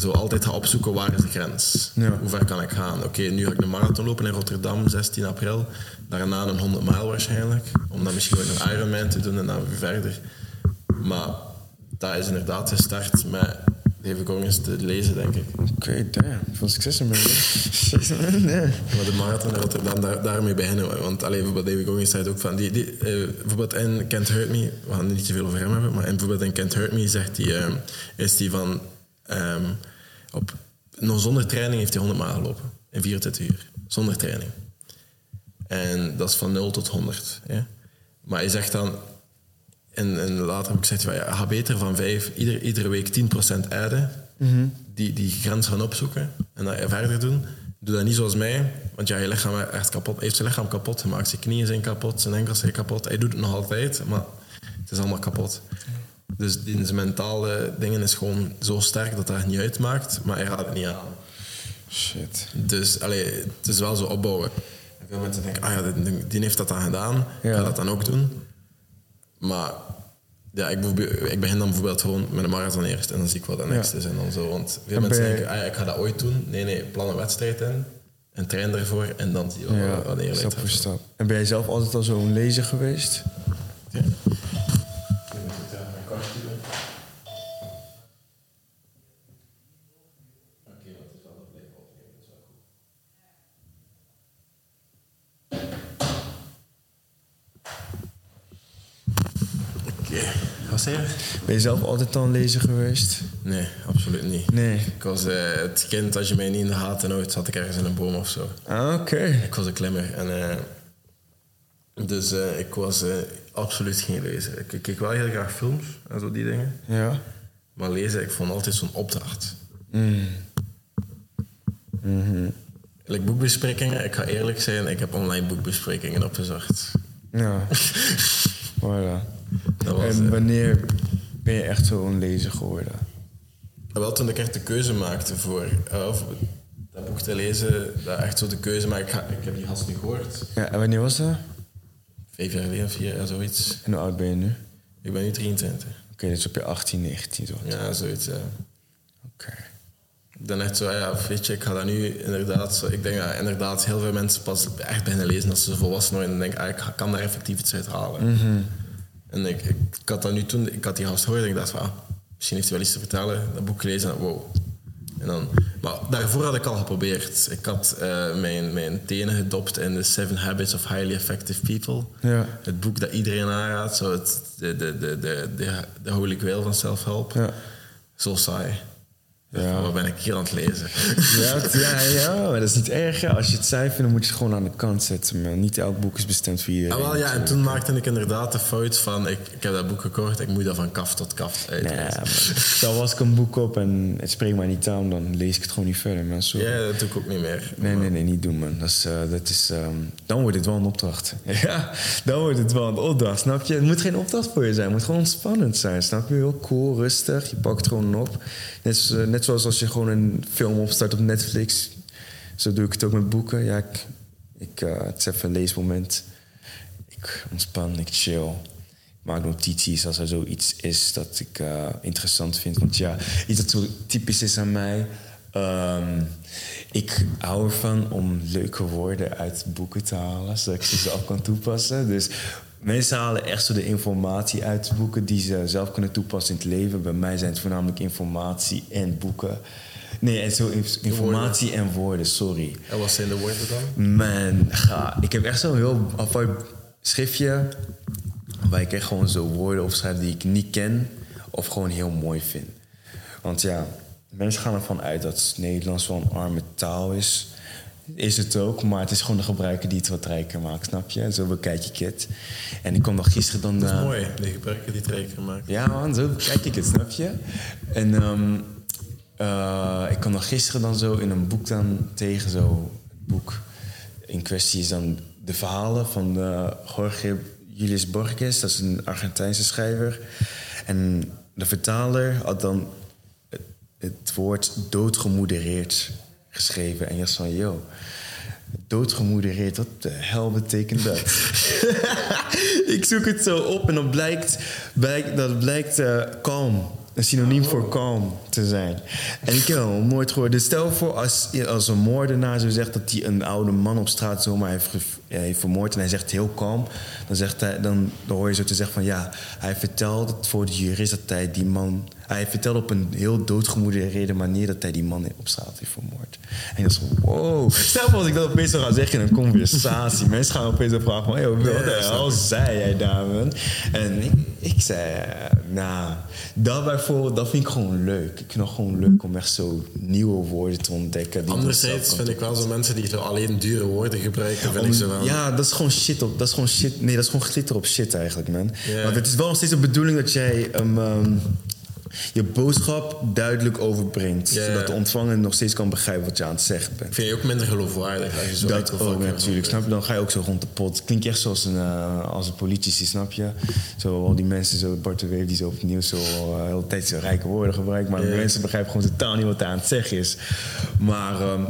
zo altijd ga opzoeken, waar is de grens? Ja. Hoe ver kan ik gaan? Oké, nu ga ik een marathon lopen in Rotterdam, 16 april. Daarna een 100 mijl waarschijnlijk. Om dan misschien ook een Ironman te doen en dan weer verder. Maar dat is inderdaad gestart met David Goggins te lezen, denk ik. Oké, damn. Veel succes ermee. nee. Maar de marathon in Rotterdam, daar, daarmee beginnen. Want alleen bijvoorbeeld David Goggins zei het ook van... Die, die, eh, bijvoorbeeld in Can't Hurt Me, we gaan niet te veel over hem hebben, maar in, bijvoorbeeld in Can't Hurt Me zegt hij... eh, is hij van... ehm, op, nog zonder training heeft hij 100 mijl gelopen. In 24 uur. Zonder training. En dat is van 0 tot 100. Ja? Maar hij zegt dan... En, en later heb ik gezegd, ja, ga beter van 5, ieder, iedere week 10% adden. Die, die grens gaan opzoeken en dat verder doen. Doe dat niet zoals mij, want ja, je lichaam echt kapot. Hij heeft zijn lichaam kapot gemaakt. Zijn knieën zijn kapot, zijn enkels zijn kapot. Hij doet het nog altijd, maar het is allemaal kapot. Dus die, zijn mentale dingen is gewoon zo sterk dat dat het niet uitmaakt, maar hij gaat het niet aan. Shit. Dus allee, het is wel zo opbouwen. En veel mensen denken, ah ja, die, die heeft dat dan gedaan, Ja. ga dat dan ook doen. Maar ja, ik, ik begin dan bijvoorbeeld gewoon met een marathon eerst en dan zie ik wat de next is en dan zo. Want veel En mensen denken, ah ja, ik ga dat ooit doen. Nee, nee, plan een wedstrijd in en train ervoor en dan zie je wel Ja, wanneer je stap voor stap. En ben jij zelf altijd al zo'n lezer geweest? Ja. Oké, Ben je zelf altijd al een lezer geweest? Nee, absoluut niet. Nee. Ik was eh, het kind, als je mij niet in de gaten houdt, zat ik ergens in een boom of zo. Ah, oké. Ik was een klimmer. En, eh, dus eh, ik was absoluut geen lezer. Ik, ik keek wel heel graag films en zo die dingen. Ja. Maar lezen, ik vond altijd zo'n opdracht. Mm. Like boekbesprekingen, ik ga eerlijk zijn, ik heb online boekbesprekingen opgezocht. Ja. voilà. Dat was, En wanneer ben je echt zo'n lezer geworden? wel toen ik echt de keuze maakte voor eh, of dat boek te lezen, dat echt zo de keuze maakte. Ik, ga- ik heb die gast nu gehoord, Ja, en wanneer was dat? vijf jaar geleden, vier jaar, zoiets. En hoe oud ben je nu? Oké, Ik ben nu 23. dus op je 18, 19 zo. Ja, zoiets. Ja. Oké. Dan echt zo, ah ja, weet je, ik ga dat nu inderdaad... Zo, ik denk dat inderdaad heel veel mensen pas echt beginnen lezen als ze volwassen worden. En denken, ah, ik ga- kan daar effectief iets uit halen. En ik, ik, ik had dat nu toen, ik had die gast gehoord en ik dacht van, ah, misschien heeft hij wel iets te vertellen. Dat boek gelezen en wow. En dan, maar daarvoor had ik al geprobeerd. Ik had eh, mijn, mijn tenen gedopt in The Seven Habits of Highly Effective People. Ja. Het boek dat iedereen aanraadt. Zo het, de, de, de, de, de, de holy grail van self-help. Ja. Zo saai. Ja. Wat ben ik hier aan het lezen? Ja, ja, ja, maar dat is niet erg. Ja. Als je het saai vindt, dan moet je het gewoon aan de kant zetten. Maar niet elk boek is bestemd voor iedereen. Ah, wel, ja, en toen maakte ik inderdaad de fout van... Ik, ik heb dat boek gekocht, ik moet dat van kaf tot kaf uitlezen. Nee, stel was ik een boek op en het spreekt mij niet aan... dan lees ik het gewoon niet verder, man. Ja, dat doe ik ook niet meer. Nee, nee, nee, niet doen, man. Dat is, uh, dat is, um, dan wordt het wel een opdracht. ja, dan wordt het wel een opdracht, snap je? Het moet geen opdracht voor je zijn. Het moet gewoon ontspannend zijn, snap je? Heel cool, rustig. Je pakt het gewoon op. Net, uh, net zoals als je gewoon een film opstart op Netflix. Zo doe ik het ook met boeken. Ja, ik, ik, uh, het is even een leesmoment. Ik ontspan, ik chill. Ik maak notities als er zoiets is dat ik uh, interessant vind. Want ja, iets dat zo typisch is aan mij. Um, ik hou ervan om leuke woorden uit boeken te halen, zodat ik ze zelf kan toepassen. Dus mensen halen echt zo de informatie uit boeken die ze zelf kunnen toepassen in het leven. Bij mij zijn het voornamelijk informatie en boeken. Nee, en zo informatie en woorden, sorry. En wat zijn de woorden dan? Man, ga. Ik heb echt zo'n heel apart schriftje. Waar ik echt gewoon zo woorden opschrijf die ik niet ken. Of gewoon heel mooi vind. Want ja, mensen gaan ervan uit dat Nederlands wel een arme taal is. Is het ook, maar het is gewoon de gebruiker die het wat rijker maakt, snap je? Zo bekijk ik het. En ik kwam nog gisteren dan... Dat is uh, mooi, de gebruiker die het rijker maakt. Ja man, zo bekijk ik het, snap je? En um, uh, ik kwam nog gisteren dan zo in een boek dan tegen, zo het boek in kwestie is dan de verhalen van uh, Jorge Julius Borges, dat is een Argentijnse schrijver. En de vertaler had dan het, het woord doodgemodereerd geschreven. En van, yo, doodgemodereerd, wat de hel betekent dat? ik zoek het zo op en dan blijkt, blijkt, dat blijkt uh, kalm. Een synoniem voor kalm te zijn. En ik heb wel nooit gehoord. Dus stel voor als, als een moordenaar zo zegt dat hij een oude man op straat zomaar heeft, heeft vermoord en hij zegt heel kalm, dan, zegt hij, hoor je zo te zeggen van ja, hij vertelt voor de jurist dat hij die man hij vertelde op een heel doodgemoederede manier dat hij die man op straat heeft vermoord. En ik dacht zo, wow. Stel als ik dat opeens zou gaan zeggen in een conversatie. Mensen gaan opeens op vragen van, hey, wat de hel zei jij daar, man? En ik, ik zei, nou, dat bijvoorbeeld, dat vind ik gewoon leuk. Ik vind het gewoon leuk om echt zo nieuwe woorden te ontdekken. Die Anderzijds vind ik wel zo mensen die alleen dure woorden gebruiken, vind om, ik zo wel. Ja, dat is gewoon shit op, dat is gewoon shit, nee, dat is gewoon glitter op shit eigenlijk, man. Yeah. Want het is wel nog steeds de bedoeling dat jij um, um, je boodschap duidelijk overbrengt. Yeah. Zodat de ontvanger nog steeds kan begrijpen wat je aan het zeggen bent. Vind je ook minder geloofwaardig als je zo Dat ook natuurlijk, snap je? Dan ga je ook zo rond de pot. Klinkt echt zoals een, uh, als een politici, snap je? Zo al die mensen, zo Bart de Weef, die zo opnieuw zo uh, de hele tijd zo rijke woorden gebruikt. Maar yeah. de mensen begrijpen gewoon totaal niet wat hij aan het zeggen is. Maar um,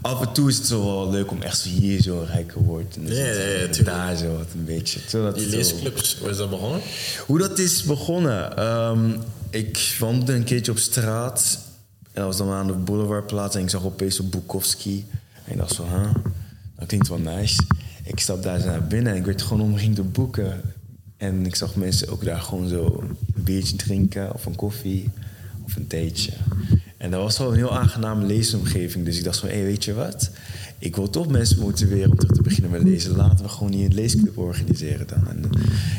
af en toe is het zo wel leuk om echt zo hier zo een rijke woord. En daar zo wat een beetje. Zodat die leesclubs, hoe is dat begonnen? Hoe dat is begonnen? Um, ik wandelde een keertje op straat. En dat was dan aan de Boulevardplaats. En ik zag opeens op Bukowski. En ik dacht zo, huh, dat klinkt wel nice. Ik stap daar naar binnen en ik werd gewoon omringd door boeken. En ik zag mensen ook daar gewoon zo een biertje drinken. Of een koffie. Of een theetje. En dat was wel een heel aangename leesomgeving. Dus ik dacht van, hé, hey, weet je wat? Ik wil toch mensen motiveren om terug te beginnen met lezen. Laten we gewoon hier een leesclub organiseren dan. En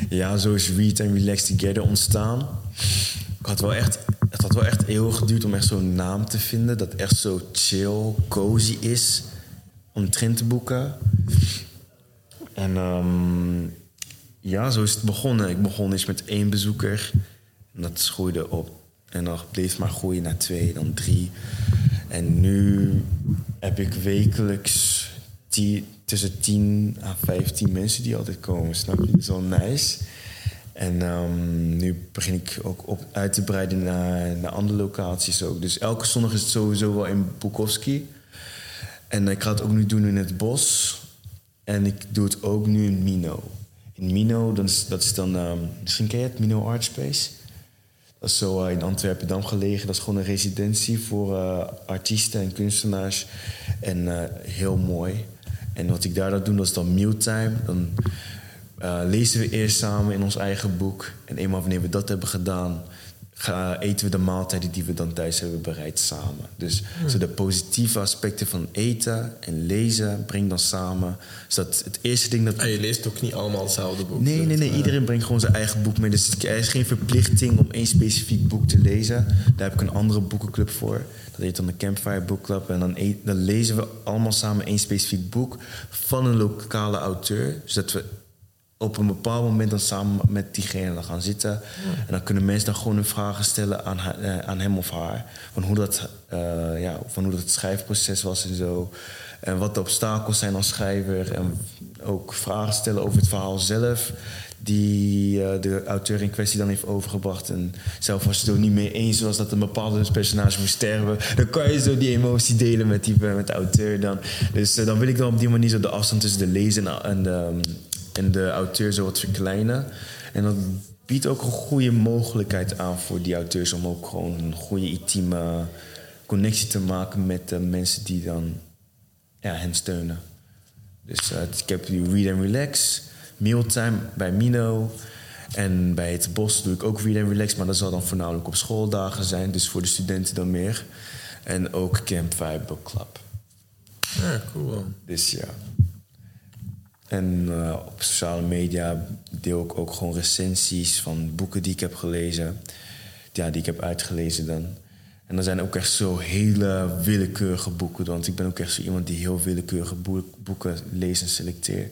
ja, zo is Read and Relax Together ontstaan ik had wel echt, het had wel echt eeuwig geduurd om echt zo'n naam te vinden. Dat echt zo chill, cozy is. Om trend te boeken. En um, ja, zo is het begonnen. Ik begon eens met één bezoeker. Dat groeide op. En dan bleef maar groeien naar twee, dan drie. En nu heb ik wekelijks die, tussen 10 à 15 mensen die altijd komen. Snap je? Dat is wel nice. En um, nu begin ik ook op uit te breiden naar, naar andere locaties ook. Dus elke zondag is het sowieso wel in Bukowski. En ik ga het ook nu doen in het bos. En ik doe het ook nu in Mino. In Mino, dat is, dat is dan... Um, misschien ken je het, Mino Art Space? Dat is zo uh, in Antwerpen-Dam gelegen. Dat is gewoon een residentie voor uh, artiesten en kunstenaars. En uh, heel mooi. En wat ik daar dan doe, dat is dan mealtime. Dan uh, lezen we eerst samen in ons eigen boek. En eenmaal wanneer we dat hebben gedaan, ga, eten we de maaltijden die we dan thuis hebben bereid samen. Dus zo de positieve aspecten van eten en lezen breng dan samen. Dus dat het eerste ding dat... En je leest ook niet allemaal hetzelfde boek. Nee, nee, nee. Iedereen brengt gewoon zijn eigen boek mee. Dus er is geen verplichting om één specifiek boek te lezen. Daar heb ik een andere boekenclub voor. Dat heet dan de Campfire Book Club. En dan, e- dan lezen we allemaal samen één specifiek boek van een lokale auteur. Zodat we op een bepaald moment dan samen met diegene dan gaan zitten. En dan kunnen mensen dan gewoon hun vragen stellen aan, eh, aan hem of haar. Van hoe, dat, eh, ja, van hoe dat het schrijfproces was en zo. En wat de obstakels zijn als schrijver. En ook vragen stellen over het verhaal zelf. Die eh, de auteur in kwestie dan heeft overgebracht. En zelf als je het er niet mee eens was dat een bepaalde personage moest sterven. Dan kan je zo die emotie delen met, die, met de auteur dan. Dus dan wil ik dan op die manier zo de afstand tussen de lezer en, en de, en de auteur zo wat verkleinen. En dat biedt ook een goede mogelijkheid aan voor die auteurs om ook gewoon een goede intieme connectie te maken met de mensen die dan ja, hen steunen. Dus eh, ik heb die Read and Relax, Mealtime bij Mino. En bij het Bos doe ik ook Read and Relax, maar dat zal dan voornamelijk op schooldagen zijn. Dus voor de studenten dan meer. En ook Campfire Book Club. Ja, cool. Dus ja. En eh, op sociale media deel ik ook gewoon recensies van boeken die ik heb gelezen. Ja, die ik heb uitgelezen dan. En er zijn ook echt zo hele willekeurige boeken. Want ik ben ook echt zo iemand die heel willekeurige boek- boeken leest en selecteer.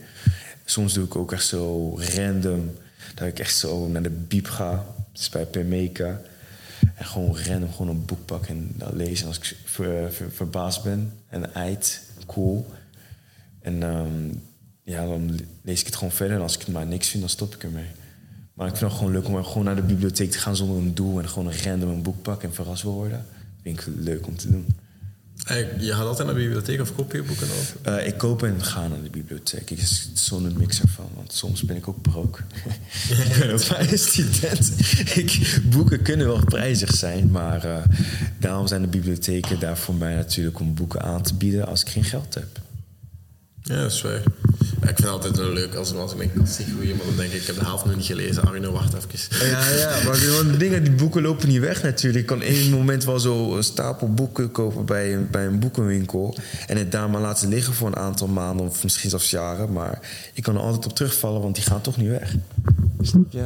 Soms doe ik ook echt zo random. Dat ik echt zo naar de biep ga. Dus bij Permeka. En gewoon random gewoon een boek pak en dat lezen. En als ik ver- ver- verbaasd ben en eit, cool. En ehm, ja, dan lees ik het gewoon verder. En als ik het maar niks vind, dan stop ik ermee. Maar ik vind het gewoon leuk om gewoon naar de bibliotheek te gaan zonder een doel. En gewoon een random een boek pakken en verrast worden. vind ik leuk om te doen. Hey, je gaat altijd naar de bibliotheek of koop je boeken op? Eh, ik koop en ga naar de bibliotheek. Ik is zo'n mix ervan. Want soms ben ik ook broke. ik ben ook een student. Ik, boeken kunnen wel prijzig zijn. Maar eh, daarom zijn de bibliotheken daar voor mij natuurlijk om boeken aan te bieden als ik geen geld heb. Ja, dat is waar. Ik vind het altijd wel leuk als, als ik mijn kast zie groeien, maar dan denk ik, ik heb de helft nog niet gelezen. Arno, wacht even. Ja, ja, maar de dingen, die boeken lopen niet weg natuurlijk. Ik kan één moment wel zo een stapel boeken kopen bij een, bij een boekenwinkel. En het daar maar laten liggen voor een aantal maanden of misschien zelfs jaren. Maar ik kan er altijd op terugvallen, want die gaan toch niet weg. Snap je?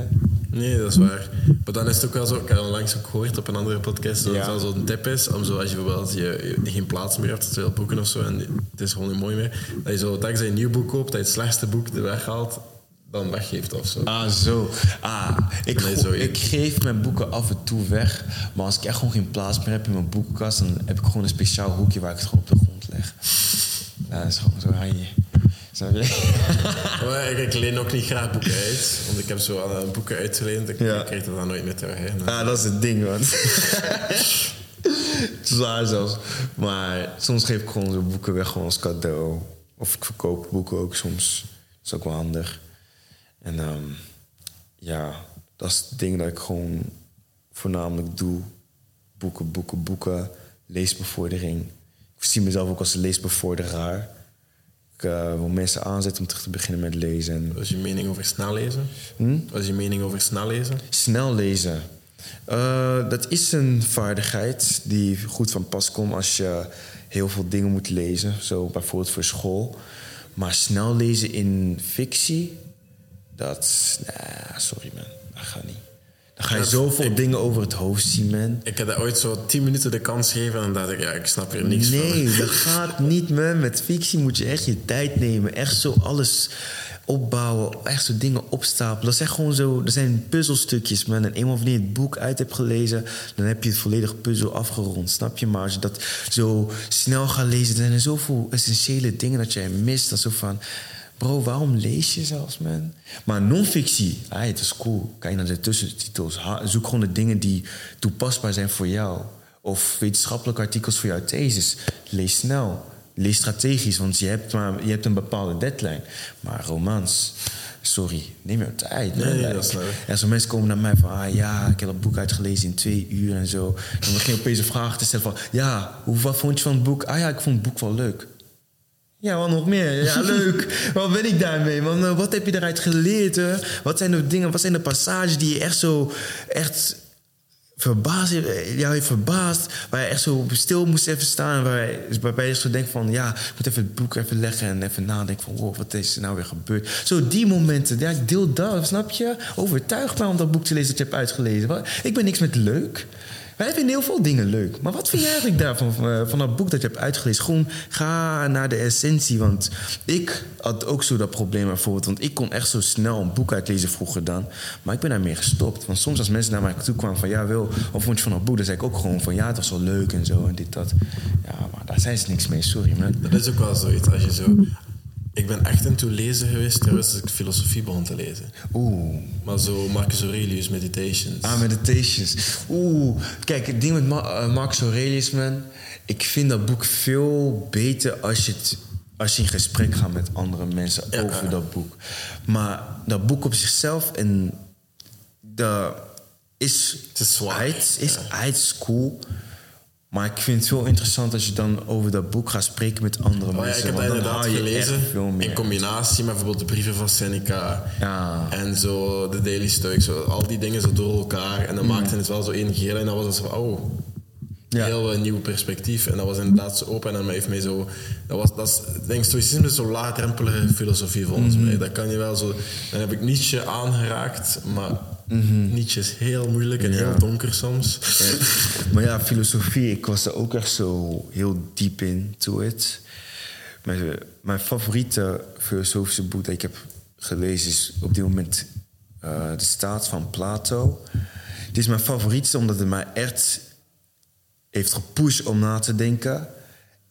Nee, dat is waar. Maar dan is het ook wel zo, ik heb het langs ook gehoord op een andere podcast, dat Ja. het wel zo'n tip is, om zo, als je bijvoorbeeld je, je geen plaats meer hebt, te veel boeken of zo, en het is gewoon niet mooi meer, dat je zo dankzij een nieuw boek koopt, dat je het slechtste boek er weghaalt, dan weggeeft of zo. Ah, zo. Ah, ik, Nee, go- zo, ik geef mijn boeken af en toe weg. Maar als ik echt gewoon geen plaats meer heb in mijn boekenkast... dan heb ik gewoon een speciaal hoekje waar ik het gewoon op de grond leg. Ja, dat is gewoon zo hanje. Snap je? Maar ik, ik leen ook niet graag boeken uit, want ik heb zo al eh, boeken uitgeleend, ik, Ja. ik krijg dat dan nooit meer terug. Hè. Ah, dat is het ding, man. Zwaar zelfs. Maar soms geef ik gewoon zo boeken weg gewoon als cadeau. Of ik verkoop boeken ook soms. Dat is ook wel handig. En ehm, ja, dat is het ding dat ik gewoon voornamelijk doe. Boeken, boeken, boeken. Leesbevordering. Ik zie mezelf ook als een leesbevorderaar. Wil mensen aanzetten om terug te beginnen met lezen. En Wat is je mening over snel lezen? Hm? Wat is je mening over snel lezen? Snel lezen. Eh, dat is een vaardigheid die goed van pas komt als je heel veel dingen moet lezen. Zo bijvoorbeeld voor school. Maar snel lezen in fictie, dat... Nah, sorry man, dat gaat niet. Dan ga je zoveel ik- dingen over het hoofd zien, man. Ik heb dat ooit zo 10 minuten de kans gegeven en dan dacht ik, ja, ik snap hier niks van. Nee, dat gaat niet, man. Met fictie moet je echt je tijd nemen. Echt zo alles opbouwen. Echt zo dingen opstapelen. Dat zijn gewoon zo... Dat zijn puzzelstukjes, man. En eenmaal wanneer je het boek uit hebt gelezen... dan heb je het volledige puzzel afgerond. Snap je? Maar als je dat zo snel gaat lezen... dan zijn er zoveel essentiële dingen dat jij mist. Dat zo van... Bro, waarom lees je zelfs, man? Maar non-fictie, ah, het is cool. Kijk naar de tussentitels. Ha- Zoek gewoon de dingen die toepasbaar zijn voor jou. Of wetenschappelijke artikels voor jouw thesis. Lees snel. Lees strategisch, want je hebt, maar, je hebt een bepaalde deadline. Maar romans, sorry, neem je tijd. Nee, dat is leuk. En zo mensen komen naar mij van... Ah ja, ik heb dat boek uitgelezen in twee uur en zo. Dan begin je opeens een vraag te stellen van... Ja, hoe, wat vond je van het boek? Ah ja, ik vond het boek wel leuk. Ja, wat nog meer? Ja, leuk. wat ben ik daarmee? Man, Eh, wat heb je eruit geleerd? Hè? Wat zijn de dingen, wat zijn de passages die je echt zo echt verbaasd, ja, je verbaasd. Waar je echt zo stil moest even staan. Waar je, waarbij je zo denkt van, ja, ik moet even het boek even leggen en even nadenken van, wow, wat is er nou weer gebeurd? Zo die momenten, ja, deel dat, snap je? Overtuig mij om dat boek te lezen dat je hebt uitgelezen. Ik ben niks met leuk. Wij vinden heel veel dingen leuk. Maar wat vind jij eigenlijk daarvan, van, van dat boek dat je hebt uitgelezen? Gewoon ga naar de essentie. Want ik had ook zo dat probleem bijvoorbeeld. Want ik kon echt zo snel een boek uitlezen vroeger dan. Maar ik ben daarmee gestopt. Want soms als mensen naar mij toe kwamen van... Ja, Wil, wat vond je van dat boek? Dan zei ik ook gewoon van... Ja, het was wel leuk en zo en dit, dat. Ja, maar daar zijn ze niks mee. Sorry, man. Dat is ook wel zoiets. Als je zo... Ik ben echt een toe lezen geweest terwijl ik filosofie begon te lezen. Oeh. Maar zo Marcus Aurelius Meditations. Ah, meditations. Oeh. Kijk, het ding met Ma- eh, Marcus Aurelius, man. Ik vind dat boek veel beter als je, het, als je in gesprek gaat met andere mensen Ja. over dat boek. Maar dat boek op zichzelf en dat is... Het is zwaar. Is, het is cool. Maar ik vind het veel interessant als je dan over dat boek gaat spreken met andere ja, mensen. ik heb dat inderdaad gelezen in combinatie met bijvoorbeeld de brieven van Seneca Ja. en zo de Daily Stoic, zo, al die dingen zo door elkaar en dan maakte het wel zo één geheel en dan was het zo van, oh, Mm. Ja. heel nieuw perspectief en dat was inderdaad zo open en dan heeft mij zo, dat was, dat is, ik denk stoïcisme is zo laagdrempelige filosofie volgens Mm-hmm. mij, dat kan je wel zo, dan heb ik Nietzsche aangeraakt, maar Nietzsche is heel moeilijk en. Ja. heel donker soms. Maar ja, filosofie, ik was er ook echt zo heel diep in, to it. Mijn, mijn favoriete filosofische boek dat ik heb gelezen is op dit moment eh, De Staat van Plato. Het is mijn favorietste omdat het mij echt heeft gepusht om na te denken.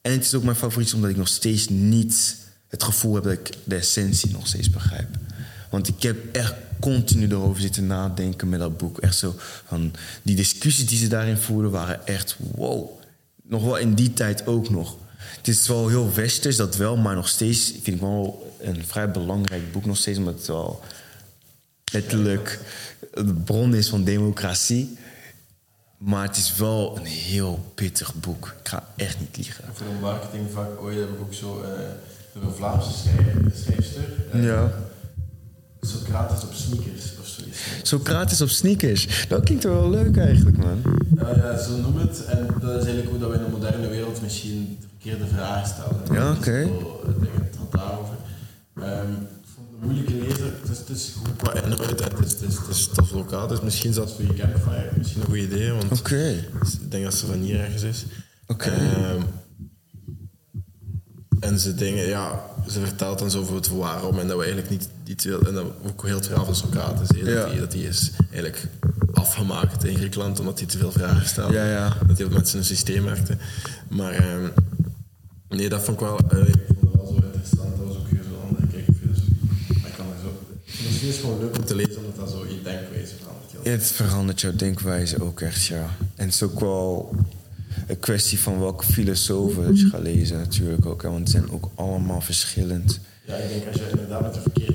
En het is ook mijn favorietste omdat ik nog steeds niet het gevoel heb dat ik de essentie nog steeds begrijp. Want ik heb echt continu erover zitten nadenken met dat boek. Echt zo van die discussies die ze daarin voerden waren echt wow. Nog wel in die tijd ook nog. Het is wel heel westers, dat wel, maar nog steeds vind ik wel een vrij belangrijk boek nog steeds, omdat het wel letterlijk de bron is van democratie. Maar het is wel een heel pittig boek. Ik ga echt niet liegen. Voor een marketingvak ooit heb ik ook zo eh, door een Vlaamse schrijfster. eh, Ja. Socrates op sneakers of zoiets. Socrates op sneakers. Dat klinkt wel leuk eigenlijk, man. Ja, ja, zo noem het. En dat is eigenlijk hoe dat we in de moderne wereld misschien de verkeerde vragen stellen. Ja, Dus oké. zo, eh, Het gaat daarover. Ehm, ik vond het een moeilijke lezer. Het is, het is goed qua inhoud. en Het is, het is, het is tof lokaal. Dus misschien zelfs voor je campfire. Misschien een goed idee. Want Oké. ik denk dat ze van hier ergens is. Oké. Ehm, en ze dingen, ja, ze vertelt dan zo over het waarom en dat we eigenlijk niet, veel, en dat ook heel verhaal van Socrates, hè, dat, die, dat die is eigenlijk afgemaakt in Griekenland omdat hij te veel vragen stelde. Ja, ja. Dat hij mensen een systeem werkte. Maar ehm, nee, dat vond ik wel, eh, ik vond het wel zo interessant. Dat was ook weer zo'n andere kijk filosofie. Maar ik kan er zo, filosofie is gewoon leuk om te lezen omdat dat zo je denkwijze verandert. Ja, het verandert jouw denkwijze ook echt, ja. En het is ook wel een kwestie van welke filosofen dat je gaat lezen natuurlijk ook. Hè, want die zijn ook allemaal verschillend. Ja, ik denk als je inderdaad met de verkeerde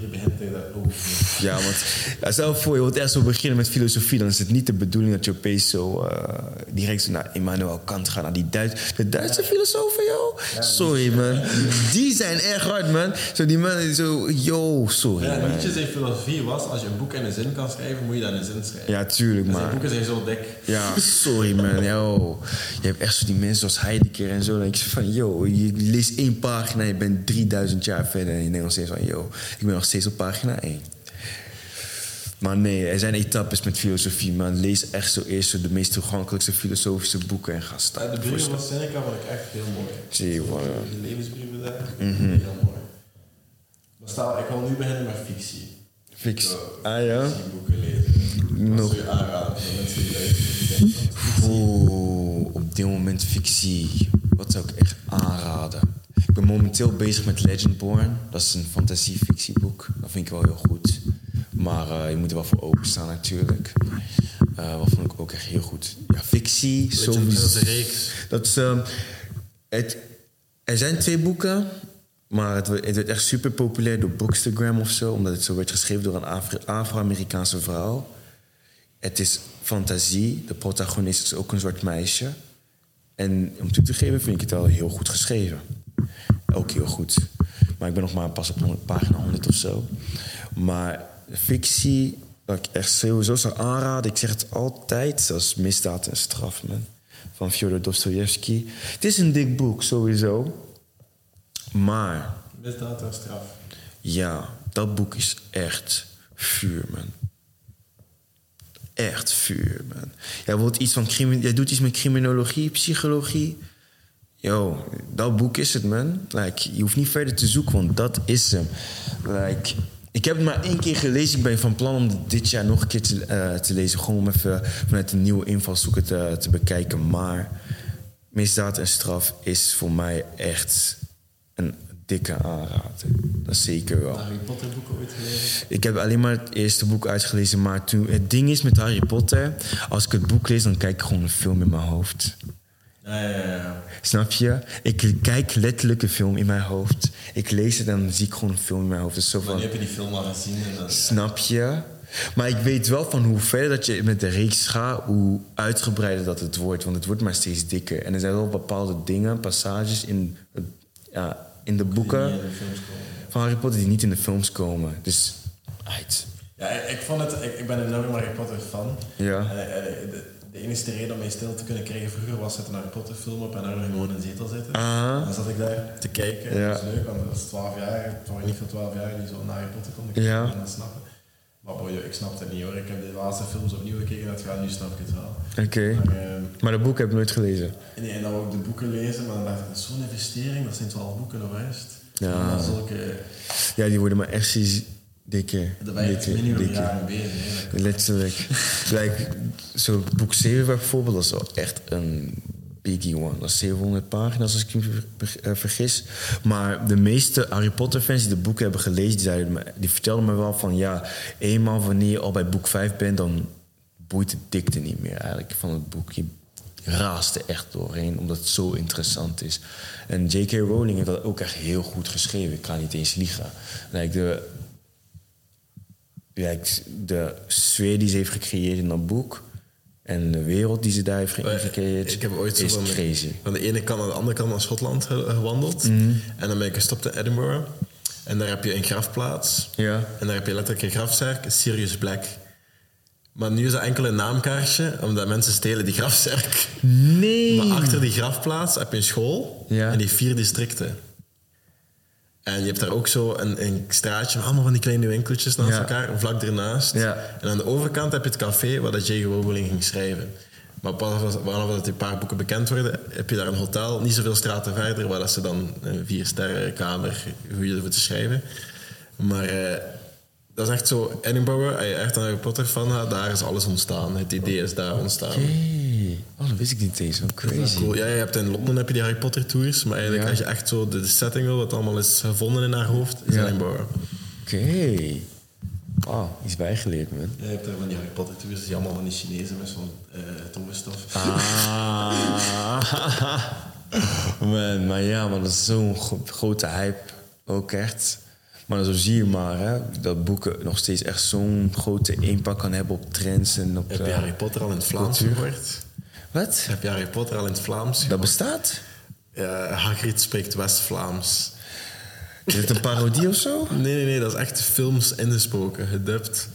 dat Ja, want stel voor, je wilt echt zo beginnen met filosofie, dan is het niet de bedoeling dat je opeens zo eh, direct zo naar Immanuel Kant gaat, naar die Duits, de Duitse filosofen, joh. Sorry, man. Die zijn erg hard, man. Zo die mannen, zo, yo, sorry, Ja, man. Nietzsche zijn filosofie was, als je een boek in een zin kan schrijven, moet je dat in een zin schrijven. Ja, tuurlijk, zijn maar... boeken zijn zo dik. Ja, sorry man. Yo. Je hebt echt zo die mensen zoals Heidegger en zo. Dan denk je van, yo, je leest één pagina en je bent 3000 jaar verder. En je denkt nog steeds van, yo, ik ben nog steeds op pagina 1. Maar nee, er zijn etappes met filosofie. Maar lees echt zo eerst zo de meest toegankelijkste filosofische boeken en ga staan. Ja, de brieven van Seneca vond ik echt heel mooi. Zie je ja. Die levensbrieven daar, Mhm. heel mooi. Maar stel, ik wil nu beginnen met fictie. Zo, Ah ja? Fictieboeken lezen. Luisteren? Oeh, op dit moment fictie. Wat zou ik echt aanraden? Ik ben momenteel bezig met Legendborn. Dat is een fantasiefictieboek. Dat vind ik wel heel goed. Maar eh, je moet er wel voor openstaan natuurlijk. Eh wat vond ik ook echt heel goed. Ja, fictie. Sowieso. is een reeks. Dat is, ehm, het, er zijn twee boeken, maar het, werd- het werd echt super populair door Bookstagram of zo, omdat het zo werd geschreven door een Afro-Amerikaanse vrouw. Het is fantasie, de protagonist is ook een zwart meisje. En om toe te geven vind ik het wel heel goed geschreven. Ook heel goed. Maar ik ben nog maar pas op pagina 100 of zo. Maar fictie, dat ik echt sowieso zou aanraden. Ik zeg het altijd, dat is Misdaad en Straf, man. Van Fyodor Dostoevsky. Het is een dik boek, sowieso. Maar Misdaad en straf. ja, dat boek is echt vuur, man. Echt vuur, man. Jij, wilt iets van jij doet iets met criminologie, psychologie. Yo, dat boek is het, man. Like, je hoeft niet verder te zoeken, want dat is hem. Like, ik heb het maar één keer gelezen. Ik ben van plan om dit jaar nog een keer te, eh, te lezen. Gewoon om even vanuit een nieuwe invalshoek te, te bekijken. Maar Misdaad en Straf is voor mij echt een dikke aanrader. Dat zeker wel. Harry Potter boeken ooit gelezen? Ik heb alleen maar het eerste boek uitgelezen. Maar toen, het ding is met Harry Potter... als ik het boek lees, dan kijk ik gewoon een film in mijn hoofd. Ja, ja, ja. Snap je? Ik kijk letterlijk een film in mijn hoofd. Ik lees het en dan zie ik gewoon een film in mijn hoofd. Dus zo van, heb je die film al gezien en dan... snap je? Maar ik weet wel van hoe verder dat je met de reeks gaat... hoe uitgebreider dat het wordt. Want het wordt maar steeds dikker. En er zijn wel bepaalde dingen, passages in, ja, in de boeken... De van Harry Potter die niet in de films komen. Dus, uit. Ja, ik, vond het... Ik, ik ben een enorm Harry Potter fan. Ja. En, eh, de, de enige reden om mij stil te kunnen krijgen vroeger was het een Harry Potter film op en daar gewoon in een zetel zitten. En dan zat ik daar te kijken. Ja. Dat was leuk, want dat was 12 jaar. Het waren niet veel 12 jaar die zo naar Harry Potter konden kijken Ja. en dat snappen. Maar boy, ik snapte het niet hoor. Ik heb de laatste films opnieuw gekeken en het gaat nu snap ik het wel. Oké. Maar, eh, Maar dat boek heb ik nooit gelezen. nee, en dan wou ik de boeken lezen, maar dan dacht ik, dat is zo'n investering, dat zijn 12 boeken of rest. Ja. En dan zulke... Ja, die worden maar echt bezig. hè. Dat- Letterlijk. like, zo boek 7 bijvoorbeeld, dat is wel echt een biggie one. Dat is 700 pagina's als ik me eh, vergis. Maar de meeste Harry Potter fans die de boeken hebben gelezen, die, zeiden me, die vertelden me wel van ja, eenmaal wanneer je al bij boek 5 bent, dan boeit de dikte niet meer eigenlijk van het boek. Je raast er echt doorheen, omdat het zo interessant is. En J.K. Rowling heeft dat ook echt heel goed geschreven. Ik ga niet eens liegen. Like de, ja, de sfeer die ze heeft gecreëerd in dat boek en de wereld die ze daar heeft ge- gecreëerd Ik heb ooit zo is van, crazy. van de ene kant naar de andere kant naar Schotland ge- gewandeld. Mhm. En dan ben ik gestopt in Edinburgh. En daar heb je een grafplaats. Ja. En daar heb je letterlijk een grafzerk, Sirius Black. Maar nu is dat enkel een naamkaartje, omdat mensen stelen die grafzerk. Nee! Maar achter die grafplaats heb je een school Ja. en die vier districten. En je hebt daar ook zo een, een straatje met allemaal van die kleine winkeltjes naast Ja. elkaar, vlak ernaast. Ja. En aan de overkant heb je het café waar dat J.K. Rowling ging schrijven. Maar pas vanaf dat die paar boeken bekend worden, heb je daar een hotel, niet zoveel straten verder, waar dat ze dan een vier sterren kamer huurden voor te schrijven. Maar eh, dat is echt zo, Edinburgh, als je echt een Harry Potter fan gaat, daar is alles ontstaan. Het idee is daar ontstaan. Hey. Oh, dat wist ik niet eens. Wat Dat is crazy. cool. Ja, je hebt in Londen heb je die Harry Potter tours, maar eigenlijk Ja. als je echt zo de, de setting wil, wat allemaal is gevonden in haar hoofd, is Ja. Oké. Oh, iets bijgeleerd, man. Je hebt daar van die Harry Potter tours, die allemaal van die Chinezen met zo'n eh toverstof. Ah. man, maar ja, maar dat is zo'n gro- grote hype. Ook echt. Maar zo zie je maar, hè, dat boeken nog steeds echt zo'n grote impact kan hebben op trends en op... Heb je eh, Harry Potter al in het Vlaams cultuur. gehoord? Wat? Heb je Harry Potter al in het Vlaams Dat gehoord? bestaat? Ja, Hagrid spreekt West-Vlaams. Is het een parodie of zo? Nee, nee, nee, dat is echt films ingesproken, gedubt.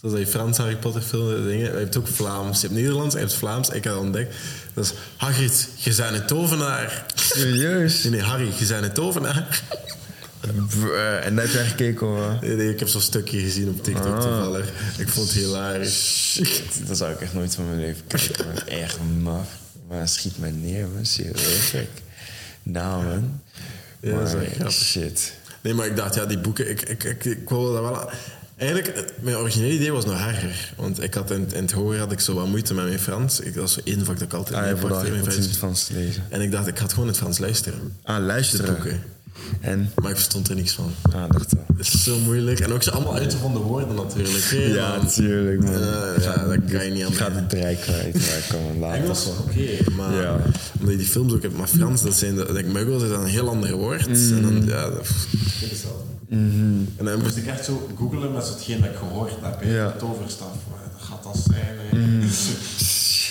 Zoals die Frans Harry Potter film dingen. Je hebt ook Vlaams. Je hebt Nederlands, je hebt Vlaams. Ik heb dat ontdekt. Dat is Hagrid, je bent een tovenaar. Serieus? Nee, nee, Harry, je bent een tovenaar. En net heb je gekeken hoor. Nee, nee, ik heb zo'n stukje gezien op TikTok Ah. toevallig. Ik vond het hilarisch. Shit, dat zou ik echt nooit van mijn leven kijken. Echt maf. Maar schiet mij neer, man. Serieus. gek. Nou, man. Ja, dat is echt. Shit. Nee, maar ik dacht, ja, die boeken, ik, ik, ik, ik wilde dat wel... Eigenlijk, het- mijn originele idee was nog erger. Want ik had in, in het hoger had ik zo wat moeite met mijn Frans. Ik, dat was zo één vak dat ik altijd Ah, in mijn Frans. Lezen. En ik dacht, ik ga het gewoon in het Frans luisteren. Ah, De luisteren. boeken. En? Maar ik verstond er niks van. Ah, dacht wel. Het is zo moeilijk. En ook zo allemaal uitgevonden woorden natuurlijk. Ja, natuurlijk, man. Eh, ja, dat kan je niet aan Ik ga de draai kwijt, ik kan hem laten. Engels was oké, maar Ja. omdat je die films ook hebt, maar Frans, dat zijn de, like, muggles is dan een heel ander woord. En dan, ja, dat ik het wel. En dan moest ik echt zo googelen met hetgeen dat ik gehoord heb. hè. Ja. Toverstaf, wat gaat dat zijn? hè?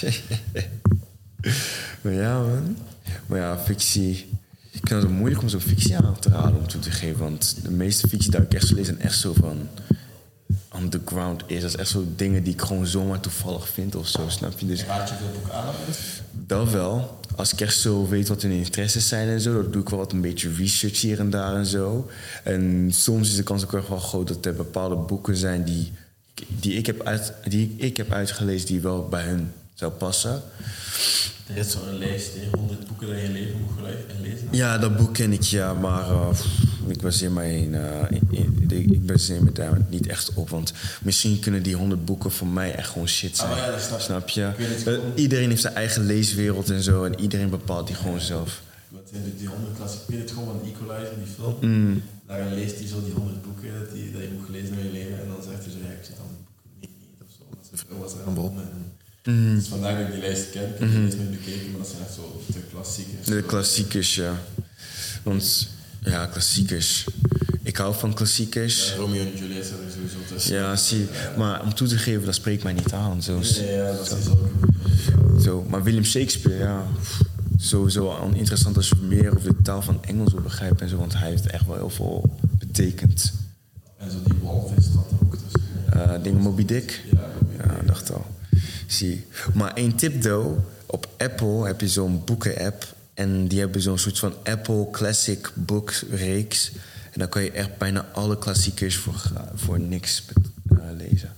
maar ja, man. Maar ja, fictie. Ik vind het moeilijk om zo'n fictie aan te raden om toe te geven. Want de meeste fictie dat ik echt zo lees zijn echt zo van... underground is. Dat is echt zo dingen die ik gewoon zomaar toevallig vind of zo, snap je? Dus Raad je veel boeken aan? dat wel. Als ik echt zo weet wat hun interesses zijn en zo, dan doe ik wel wat een beetje research hier en daar en zo. En soms is de kans ook echt wel groot dat er bepaalde boeken zijn die, die, ik, heb uit, die ik heb uitgelezen die wel bij hun zou passen. Er is zo'n lijst, hè, 100 boeken dat je je leven moet lezen. Ja, dat boek ken ik ja, maar eh, ik baseer mij in, eh, in- in- ik- ik baseer me daar niet echt op, want misschien kunnen die honderd boeken voor mij echt gewoon shit zijn. Ah, ja, dat snap ik. snap je? Ik het Eh, iedereen heeft zijn eigen leeswereld en zo, en iedereen bepaalt die gewoon zelf. Wat zijn die 100 klassiek? Ik weet het gewoon van Equalizer, die film. Mm. Daarin leest hij zo die 100 boeken dat, die, dat je moet gelezen in je leven. En dan zegt hij zo, ja, ik zit aan niet, of zo. Dat zijn vrouw was er aan begonnen. Mm. Dus vandaar dat ik die lijst ken. Ik heb die lijst niet bekeken, maar dat zijn echt zo de klassiekers. De klassiekers, ja. Want, ja, klassiekers. Ik hou van klassiekers. Ja, Romeo en Juliet zijn er sowieso tussen. Ja, zie. Maar om toe te geven, dat spreekt mij niet aan. Zo, Nee, ja, dat is ook. zo. Maar William Shakespeare, ja. Sowieso al interessant als je meer over de taal van Engels wil begrijpen en zo. Want hij heeft echt wel heel veel betekend. En zo die walvis er ook tussen. Eh dingen Moby Dick. Ja, Moby Ja, dacht al. Zie. Maar één tip, though. Op Apple heb je zo'n boeken-app. En die hebben zo'n soort van Apple Classic Book reeks. En dan kan je echt bijna alle klassiekers voor, voor niks eh, lezen.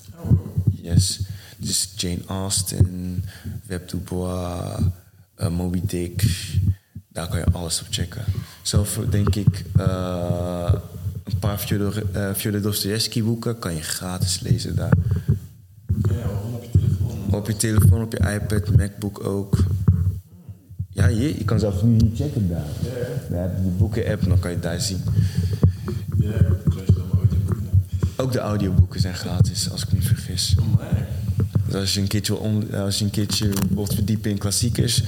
Yes. Dus Jane Austen, Web du Bois, eh, Moby Dick. Daar kan je alles op checken. Zelf denk ik eh, een paar Fyodor, Fyodor Dostoevsky boeken kan je gratis lezen daar. Ja, gewoon op je telefoon. Op je iPad, MacBook ook. Ja, je, je kan zelfs nu niet checken daar. Daar heb je die boeken-app en dan kan je het daar zien. Ja, ik luister naar mijn audioboeken. Ook de audioboeken zijn gratis, als ik me niet vergis. Oh. Dus als je een keertje, on- als je een keertje wilt verdiepen in klassiekers,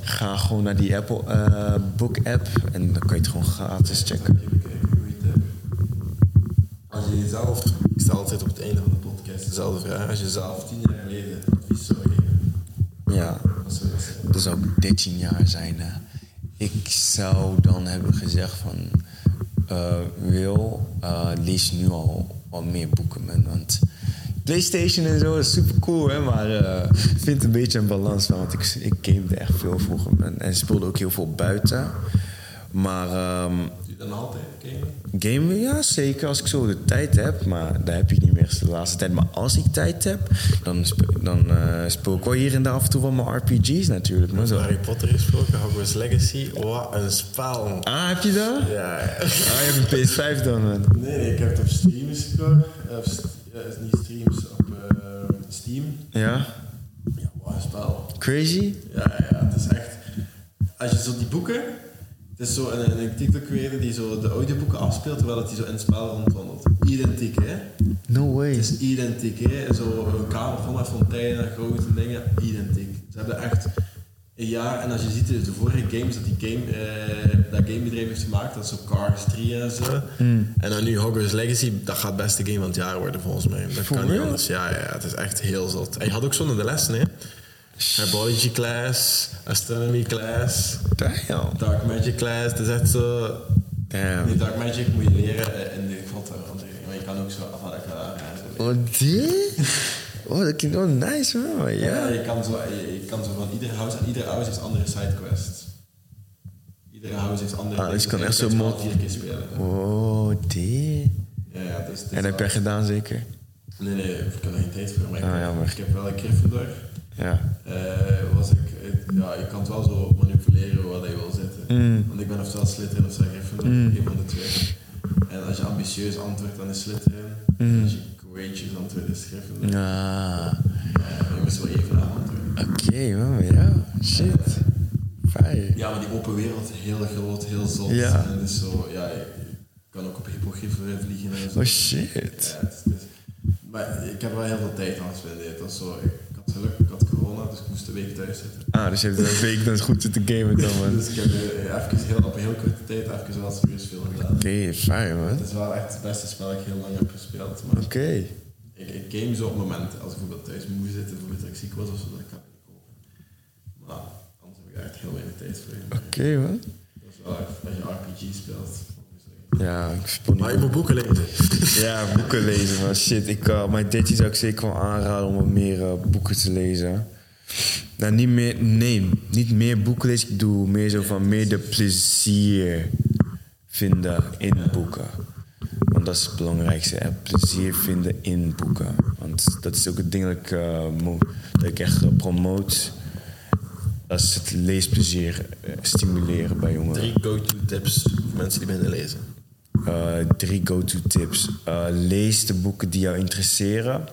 ga gewoon naar die Apple eh, Book app en dan kan je het gewoon gratis checken. Als je jezelf, ik stel altijd op het einde van de podcast dezelfde vraag, als je zelf tien jaar geleden geven, Ja, dat zou 13 jaar zijn. hè. Ik zou dan hebben gezegd van... eh, Wil, eh, lees nu al wat meer boeken. Want PlayStation en zo is super cool, hè. Maar eh, ik vind een beetje een balans van. Want ik, ik gamede echt veel vroeger. En speelde ook heel veel buiten. Maar... ehm, dan altijd gamen? Gamen, ja, zeker als ik zo de tijd heb. Maar daar heb ik niet meer de laatste tijd. Maar als ik tijd heb, dan, dan eh, speel ik wel hier en daar af en toe wel mijn RPG's natuurlijk. Maar zo. Harry Potter gesproken, Hogwarts Legacy, wat een spel. Ah, heb je dat? Ja, ja. Ah, je hebt een PS5 dan, man. Nee, nee, ik heb het op streams gescoord. Of st- ja, is niet streams, op eh, Steam. Ja? Ja, wat een spel. Crazy? Ja, ja, het is echt... Als je zo die boeken... Het is zo een, een TikTok creator die zo de audioboeken afspeelt, terwijl het die zo in het spel rondwandelt. Identiek, hè? No way. Het is identiek, hè? Zo een kamer vol met fonteinen en grote dingen, identiek. Ze hebben echt een jaar, en als je ziet de vorige games dat die game, eh, dat gamebedrijf heeft gemaakt, dat is zo Cars 3 en zo. En dan nu Hogwarts Legacy, dat gaat het beste game van het jaar worden volgens mij. Dat For kan niet anders. Ja, ja, het is echt heel zot. En je had ook zo in de lessen, hè? Herbology class, astronomy class, Damn. dark magic class. Het is echt zo... Die Damn. dark magic moet je leren in de grotte. Want je kan ook zo en zo. Oh, die? Oh, dat klinkt wel nice, man. Ja, Ja. je kan, zo, je, je kan zo van ieder house, en ieder house heeft andere sidequests. Iedere house heeft andere Ah, dus je kan echt zo mod- al vier keer spelen. Oh, die. Ja, ja, dus, dus En dat heb jij gedaan, zeker? Nee, nee, ik heb er geen tijd voor. Maar ik, Ah, ik heb wel een Gryffindor. Ja. Eh, was ik, eh, ja, je kan het wel zo manipuleren waar je wil zitten. Mm. Want ik ben ofwel Slytherin of zo Gryffindor, een van de twee. En als je ambitieus antwoordt, dan is Slytherin. En als je courageous antwoordt, is Gryffindor. Ah, Eh, je moet wel even aan antwoorden. oké, man. Ja, shit. Fijn. Ja, maar die open wereld, heel groot, heel zot. Ja. En dus zo, ja, je kan ook op hippogriffen vliegen en zo. Oh, shit. Ja, het is- het is- maar ik heb wel heel veel tijd aan gespendeerd. Zo, ik geluk, ik had corona, dus ik moest een week thuis zitten. Ah, dus je hebt een week dan goed zitten gamen dan, man. Dus ik heb eh, even heel, op een heel korte tijd even wel serieus veel gedaan. Oké, fijn, man. Het is wel echt het beste spel dat ik heel lang heb gespeeld. Oké. ik, ik game zo op momenten, als ik bijvoorbeeld thuis moe zit, bijvoorbeeld dat ik ziek was of zo, dan kan ik niet kopen. Maar anders heb ik echt heel weinig tijd voor. Oké, man. Dat is wel echt, als je RPG speelt. Ja, ik Maar je moet boeken lezen. Ja, boeken lezen, maar shit. Ik, uh, mijn daddy zou ik zeker wel aanraden om wat meer uh, boeken te lezen. Nou, niet meer, nee, niet meer boeken lezen. Ik doe meer zo van meer de plezier vinden in boeken. Want dat is het belangrijkste. Hè? Plezier vinden in boeken. Want dat is ook het ding dat ik, uh, mo- dat ik echt promoot. Dat is het leesplezier stimuleren bij jongeren. Drie go-to tips voor mensen die beginnen lezen. Uh, drie go-to tips. Uh, lees de boeken die jou interesseren.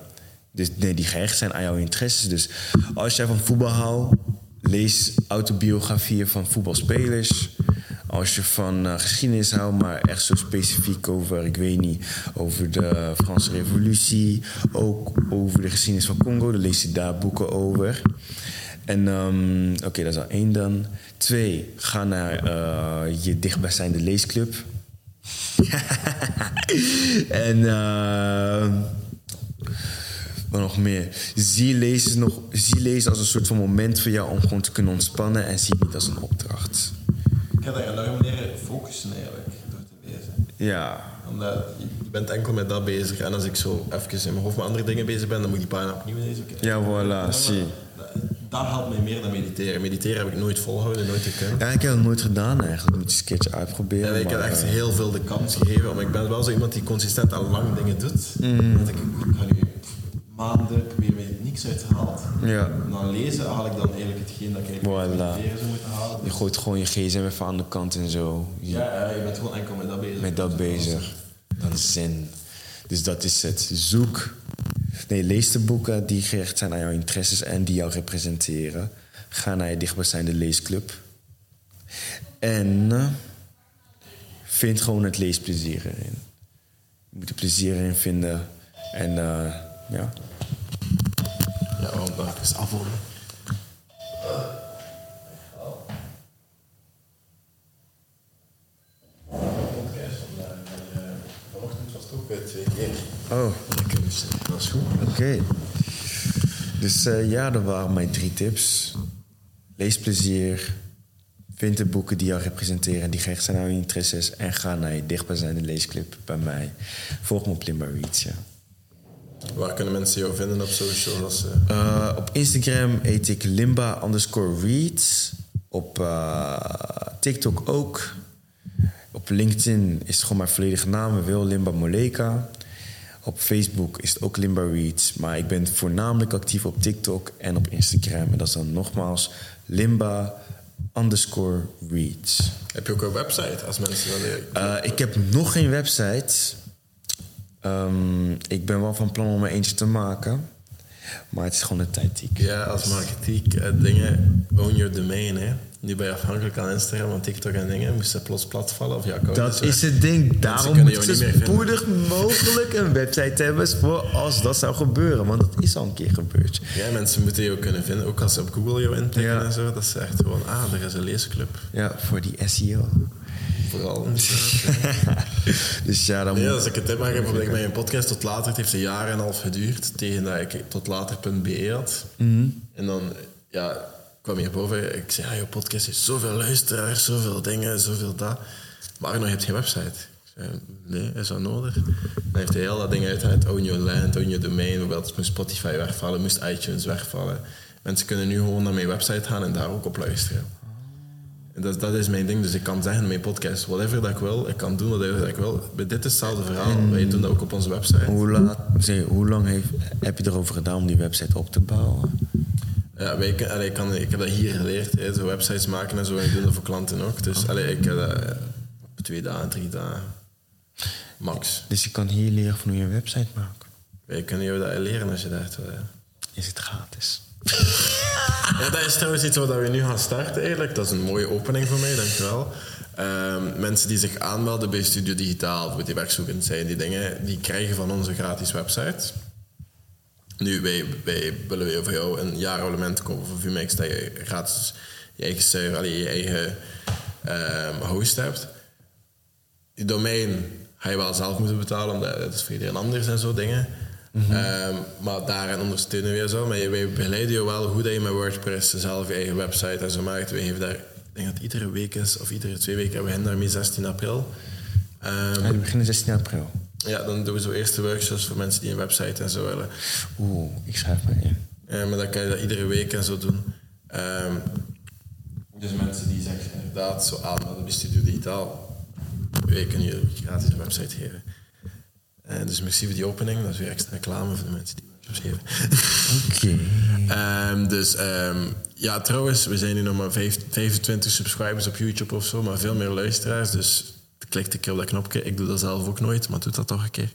Dus nee, die gehecht zijn aan jouw interesses. Dus als jij van voetbal houdt, lees autobiografieën van voetbalspelers. Als je van uh, geschiedenis houdt, maar echt zo specifiek over, ik weet niet, over de Franse Revolutie, ook over de geschiedenis van Congo, dan lees je daar boeken over. En um, oké, dat is al één dan. Twee, ga naar je dichtbijzijnde leesclub. en uh, wat nog meer? Zie lezen, nog, zie lezen als een soort van moment voor jou om gewoon te kunnen ontspannen en zie niet als een opdracht. Ik ga daar enorm leren focussen eigenlijk door te lezen. Ja. Omdat je bent enkel met dat bezig. En als ik zo even in mijn hoofd met andere dingen bezig ben, dan moet ik die pagina opnieuw lezen. Ja, voilà, zie. Dat helpt mij meer dan mediteren. Mediteren heb ik nooit volgehouden, nooit gekund. Ja, ik heb het nooit gedaan eigenlijk. Moet eens een keertje uitproberen. En ik maar, heb echt uh, heel veel de kans gegeven. Maar ik ben wel zo iemand die consistent al lang dingen doet. Mm. Dat ik, ik ga nu maanden proberen waar niks uit gehaald. Ja. En dan lezen haal ik dan eigenlijk hetgeen dat ik voilà. mediteren zou moeten halen. Je gooit gewoon je gsm even aan de kant en zo. Je, ja, ja, je bent gewoon enkel met dat bezig. Met dat bezig. Dan zin. Dus dat is het. Zoek. Nee, lees de boeken die gericht zijn aan jouw interesses en die jou representeren. Ga naar je dichtbijzijnde leesclub. En uh, vind gewoon het leesplezier erin. Je moet er plezier in vinden. En uh, ja. Ja, want dat is afvoeren. Oh. Dat is goed. Oké. Okay. Dus uh, ja, dat waren mijn drie tips. Leesplezier. Vind de boeken die jou representeren en die gericht zijn aan je interesses. En ga naar je dichtbijzijnde leesclub bij mij. Volg me op Limba Reads, ja. Waar kunnen mensen jou vinden op social? Als, uh... Uh, op Instagram heet ik Limba underscore reads. Op uh, TikTok ook. Op LinkedIn is het gewoon mijn volledige naam. Wil Limba Moleka. Op Facebook is het ook Limba Reads. Maar ik ben voornamelijk actief op TikTok en op Instagram. En dat is dan nogmaals Limba underscore Reads. Heb je ook een website als mensen leren? Uh, ik heb nog geen website. Um, ik ben wel van plan om er eentje te maken. Maar het is gewoon een tijdtiek. Ja, als marketing uh, dingen, own your domain. Hè. Nu ben je afhankelijk aan Instagram, van TikTok en dingen. Moest ze plots platvallen of ja, Dat is het ding. Daarom moet je zo spoedig mogelijk een website hebben voor als dat zou gebeuren. Want dat is al een keer gebeurd. Ja, mensen moeten je ook kunnen vinden. Ook als ze op Google jou intikken ja. en zo. Dat is echt gewoon, ah, er is een leesclub. Ja, voor die SEO. Vooral. dus ja, dan nee, als ik het mag hebben, ik mijn podcast tot later. Het heeft een jaar en een half geduurd. Tegen dat ik tot later.be had. Mm -hmm. En dan, ja, kwam hierboven. Ik zei, ja, je podcast heeft zoveel luisteraars, zoveel dingen, zoveel dat. Maar nog, je hebt geen website. Ik zei, nee, is dat nodig? Dan heeft hij heel dat ding uitgehaald. Own your land, own your domain. Bijvoorbeeld moest Spotify wegvallen, moest iTunes wegvallen. Mensen kunnen nu gewoon naar mijn website gaan en daar ook op luisteren. En dat, dat is mijn ding. Dus ik kan zeggen in mijn podcast, whatever dat ik wil, ik kan doen whatever dat ik wil. Bij dit is hetzelfde verhaal. En Wij doen dat ook op onze website. Hoe, laat, zeg, hoe lang heeft, heb je erover gedaan om die website op te bouwen? Ja, wij, allee, ik, kan, ik heb dat hier geleerd, hè, zo websites maken en zo. En ik doe dat voor klanten ook. Dus allee, ik heb dat op twee dagen, drie dagen. Max. Dus je kan hier leren van hoe je een website maakt? Wij kunnen jou dat leren als je dat wil. Ja. Is het gratis? Ja, dat is trouwens iets wat we nu gaan starten eigenlijk. Dat is een mooie opening voor mij, dankjewel. Um, mensen die zich aanmelden bij Studio Digitaal, voor die werkzoekend zijn, die dingen, die krijgen van onze gratis website. Nu, wij, wij willen voor jou een jaarabonnement kopen voor VMix, dat je gratis je eigen server, allee, je eigen um, host hebt. Die domein ga je wel zelf moeten betalen, omdat het is voor iedereen anders en zo dingen. Mm -hmm. um, maar daarin ondersteunen we je zo. Maar wij begeleiden je wel hoe dat je met WordPress zelf je eigen website en zo maakt. We geven daar, ik denk dat iedere week is, of iedere twee weken, we beginnen daarmee 16 april. Ehm, Ja, die beginnen 16 april. ja, dan doen we zo eerste workshops voor mensen die een website en zo willen. Oeh, ik schrijf me in. Eh, maar dan kan je dat iedere week en zo doen. Ehm, dus mensen die zich inderdaad zo aanmelden bij Studio Digitaal, wij kunnen je gratis een website geven. Eh, dus merci voor die opening. Dat is weer extra reclame voor de mensen die webshops geven. Oké. Ehm, dus ehm, ja, trouwens, we zijn nu nog maar vijf- 25 subscribers op YouTube of zo, maar veel meer luisteraars. Dus klik een keer op dat knopje. Ik doe dat zelf ook nooit, maar doe dat toch een keer.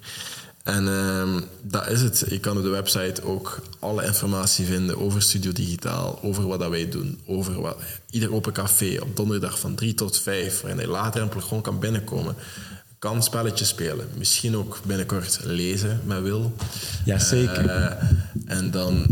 En ehm, dat is het. Je kan op de website ook alle informatie vinden over Studio Digitaal, over wat dat wij doen, over wat, ieder open café op donderdag van 3 tot 5, waarin je laagdrempelig gewoon kan binnenkomen. Kan spelletjes spelen, misschien ook binnenkort lezen met Wil. Ja, zeker. Eh, en dan,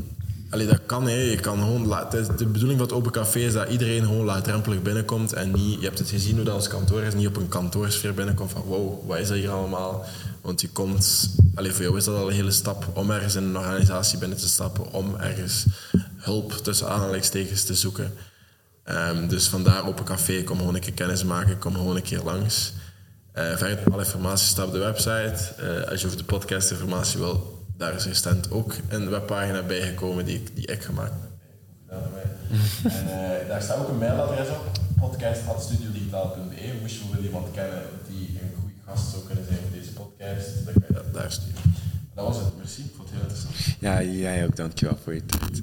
allee, dat kan, hè. je kan gewoon, la- het is- de bedoeling van het open café is dat iedereen gewoon laagdrempelig binnenkomt en niet, je hebt het gezien hoe dat ons kantoor is, niet op een kantoorsfeer binnenkomt van wow, wat is dat hier allemaal? Want je komt, allee, voor jou is dat al een hele stap om ergens in een organisatie binnen te stappen, om ergens hulp tussen aanhalingstekens te zoeken. Ehm, dus vandaar open café, kom gewoon een keer kennis maken, kom gewoon een keer langs. Eh, verder, alle informatie staat op de website. Eh, als je over de podcast informatie wil, daar is recent ook een webpagina bijgekomen die, ik- die ik gemaakt heb. En eh, daar staat ook een mailadres op, podcast.studiodigitaal.be. Moest je bijvoorbeeld iemand kennen die een goede gast zou kunnen zijn voor deze podcast, dan kan je dat daar sturen. Dat was het, merci. Ik vond het heel interessant. Ja, jij ook. Dankjewel voor je tijd.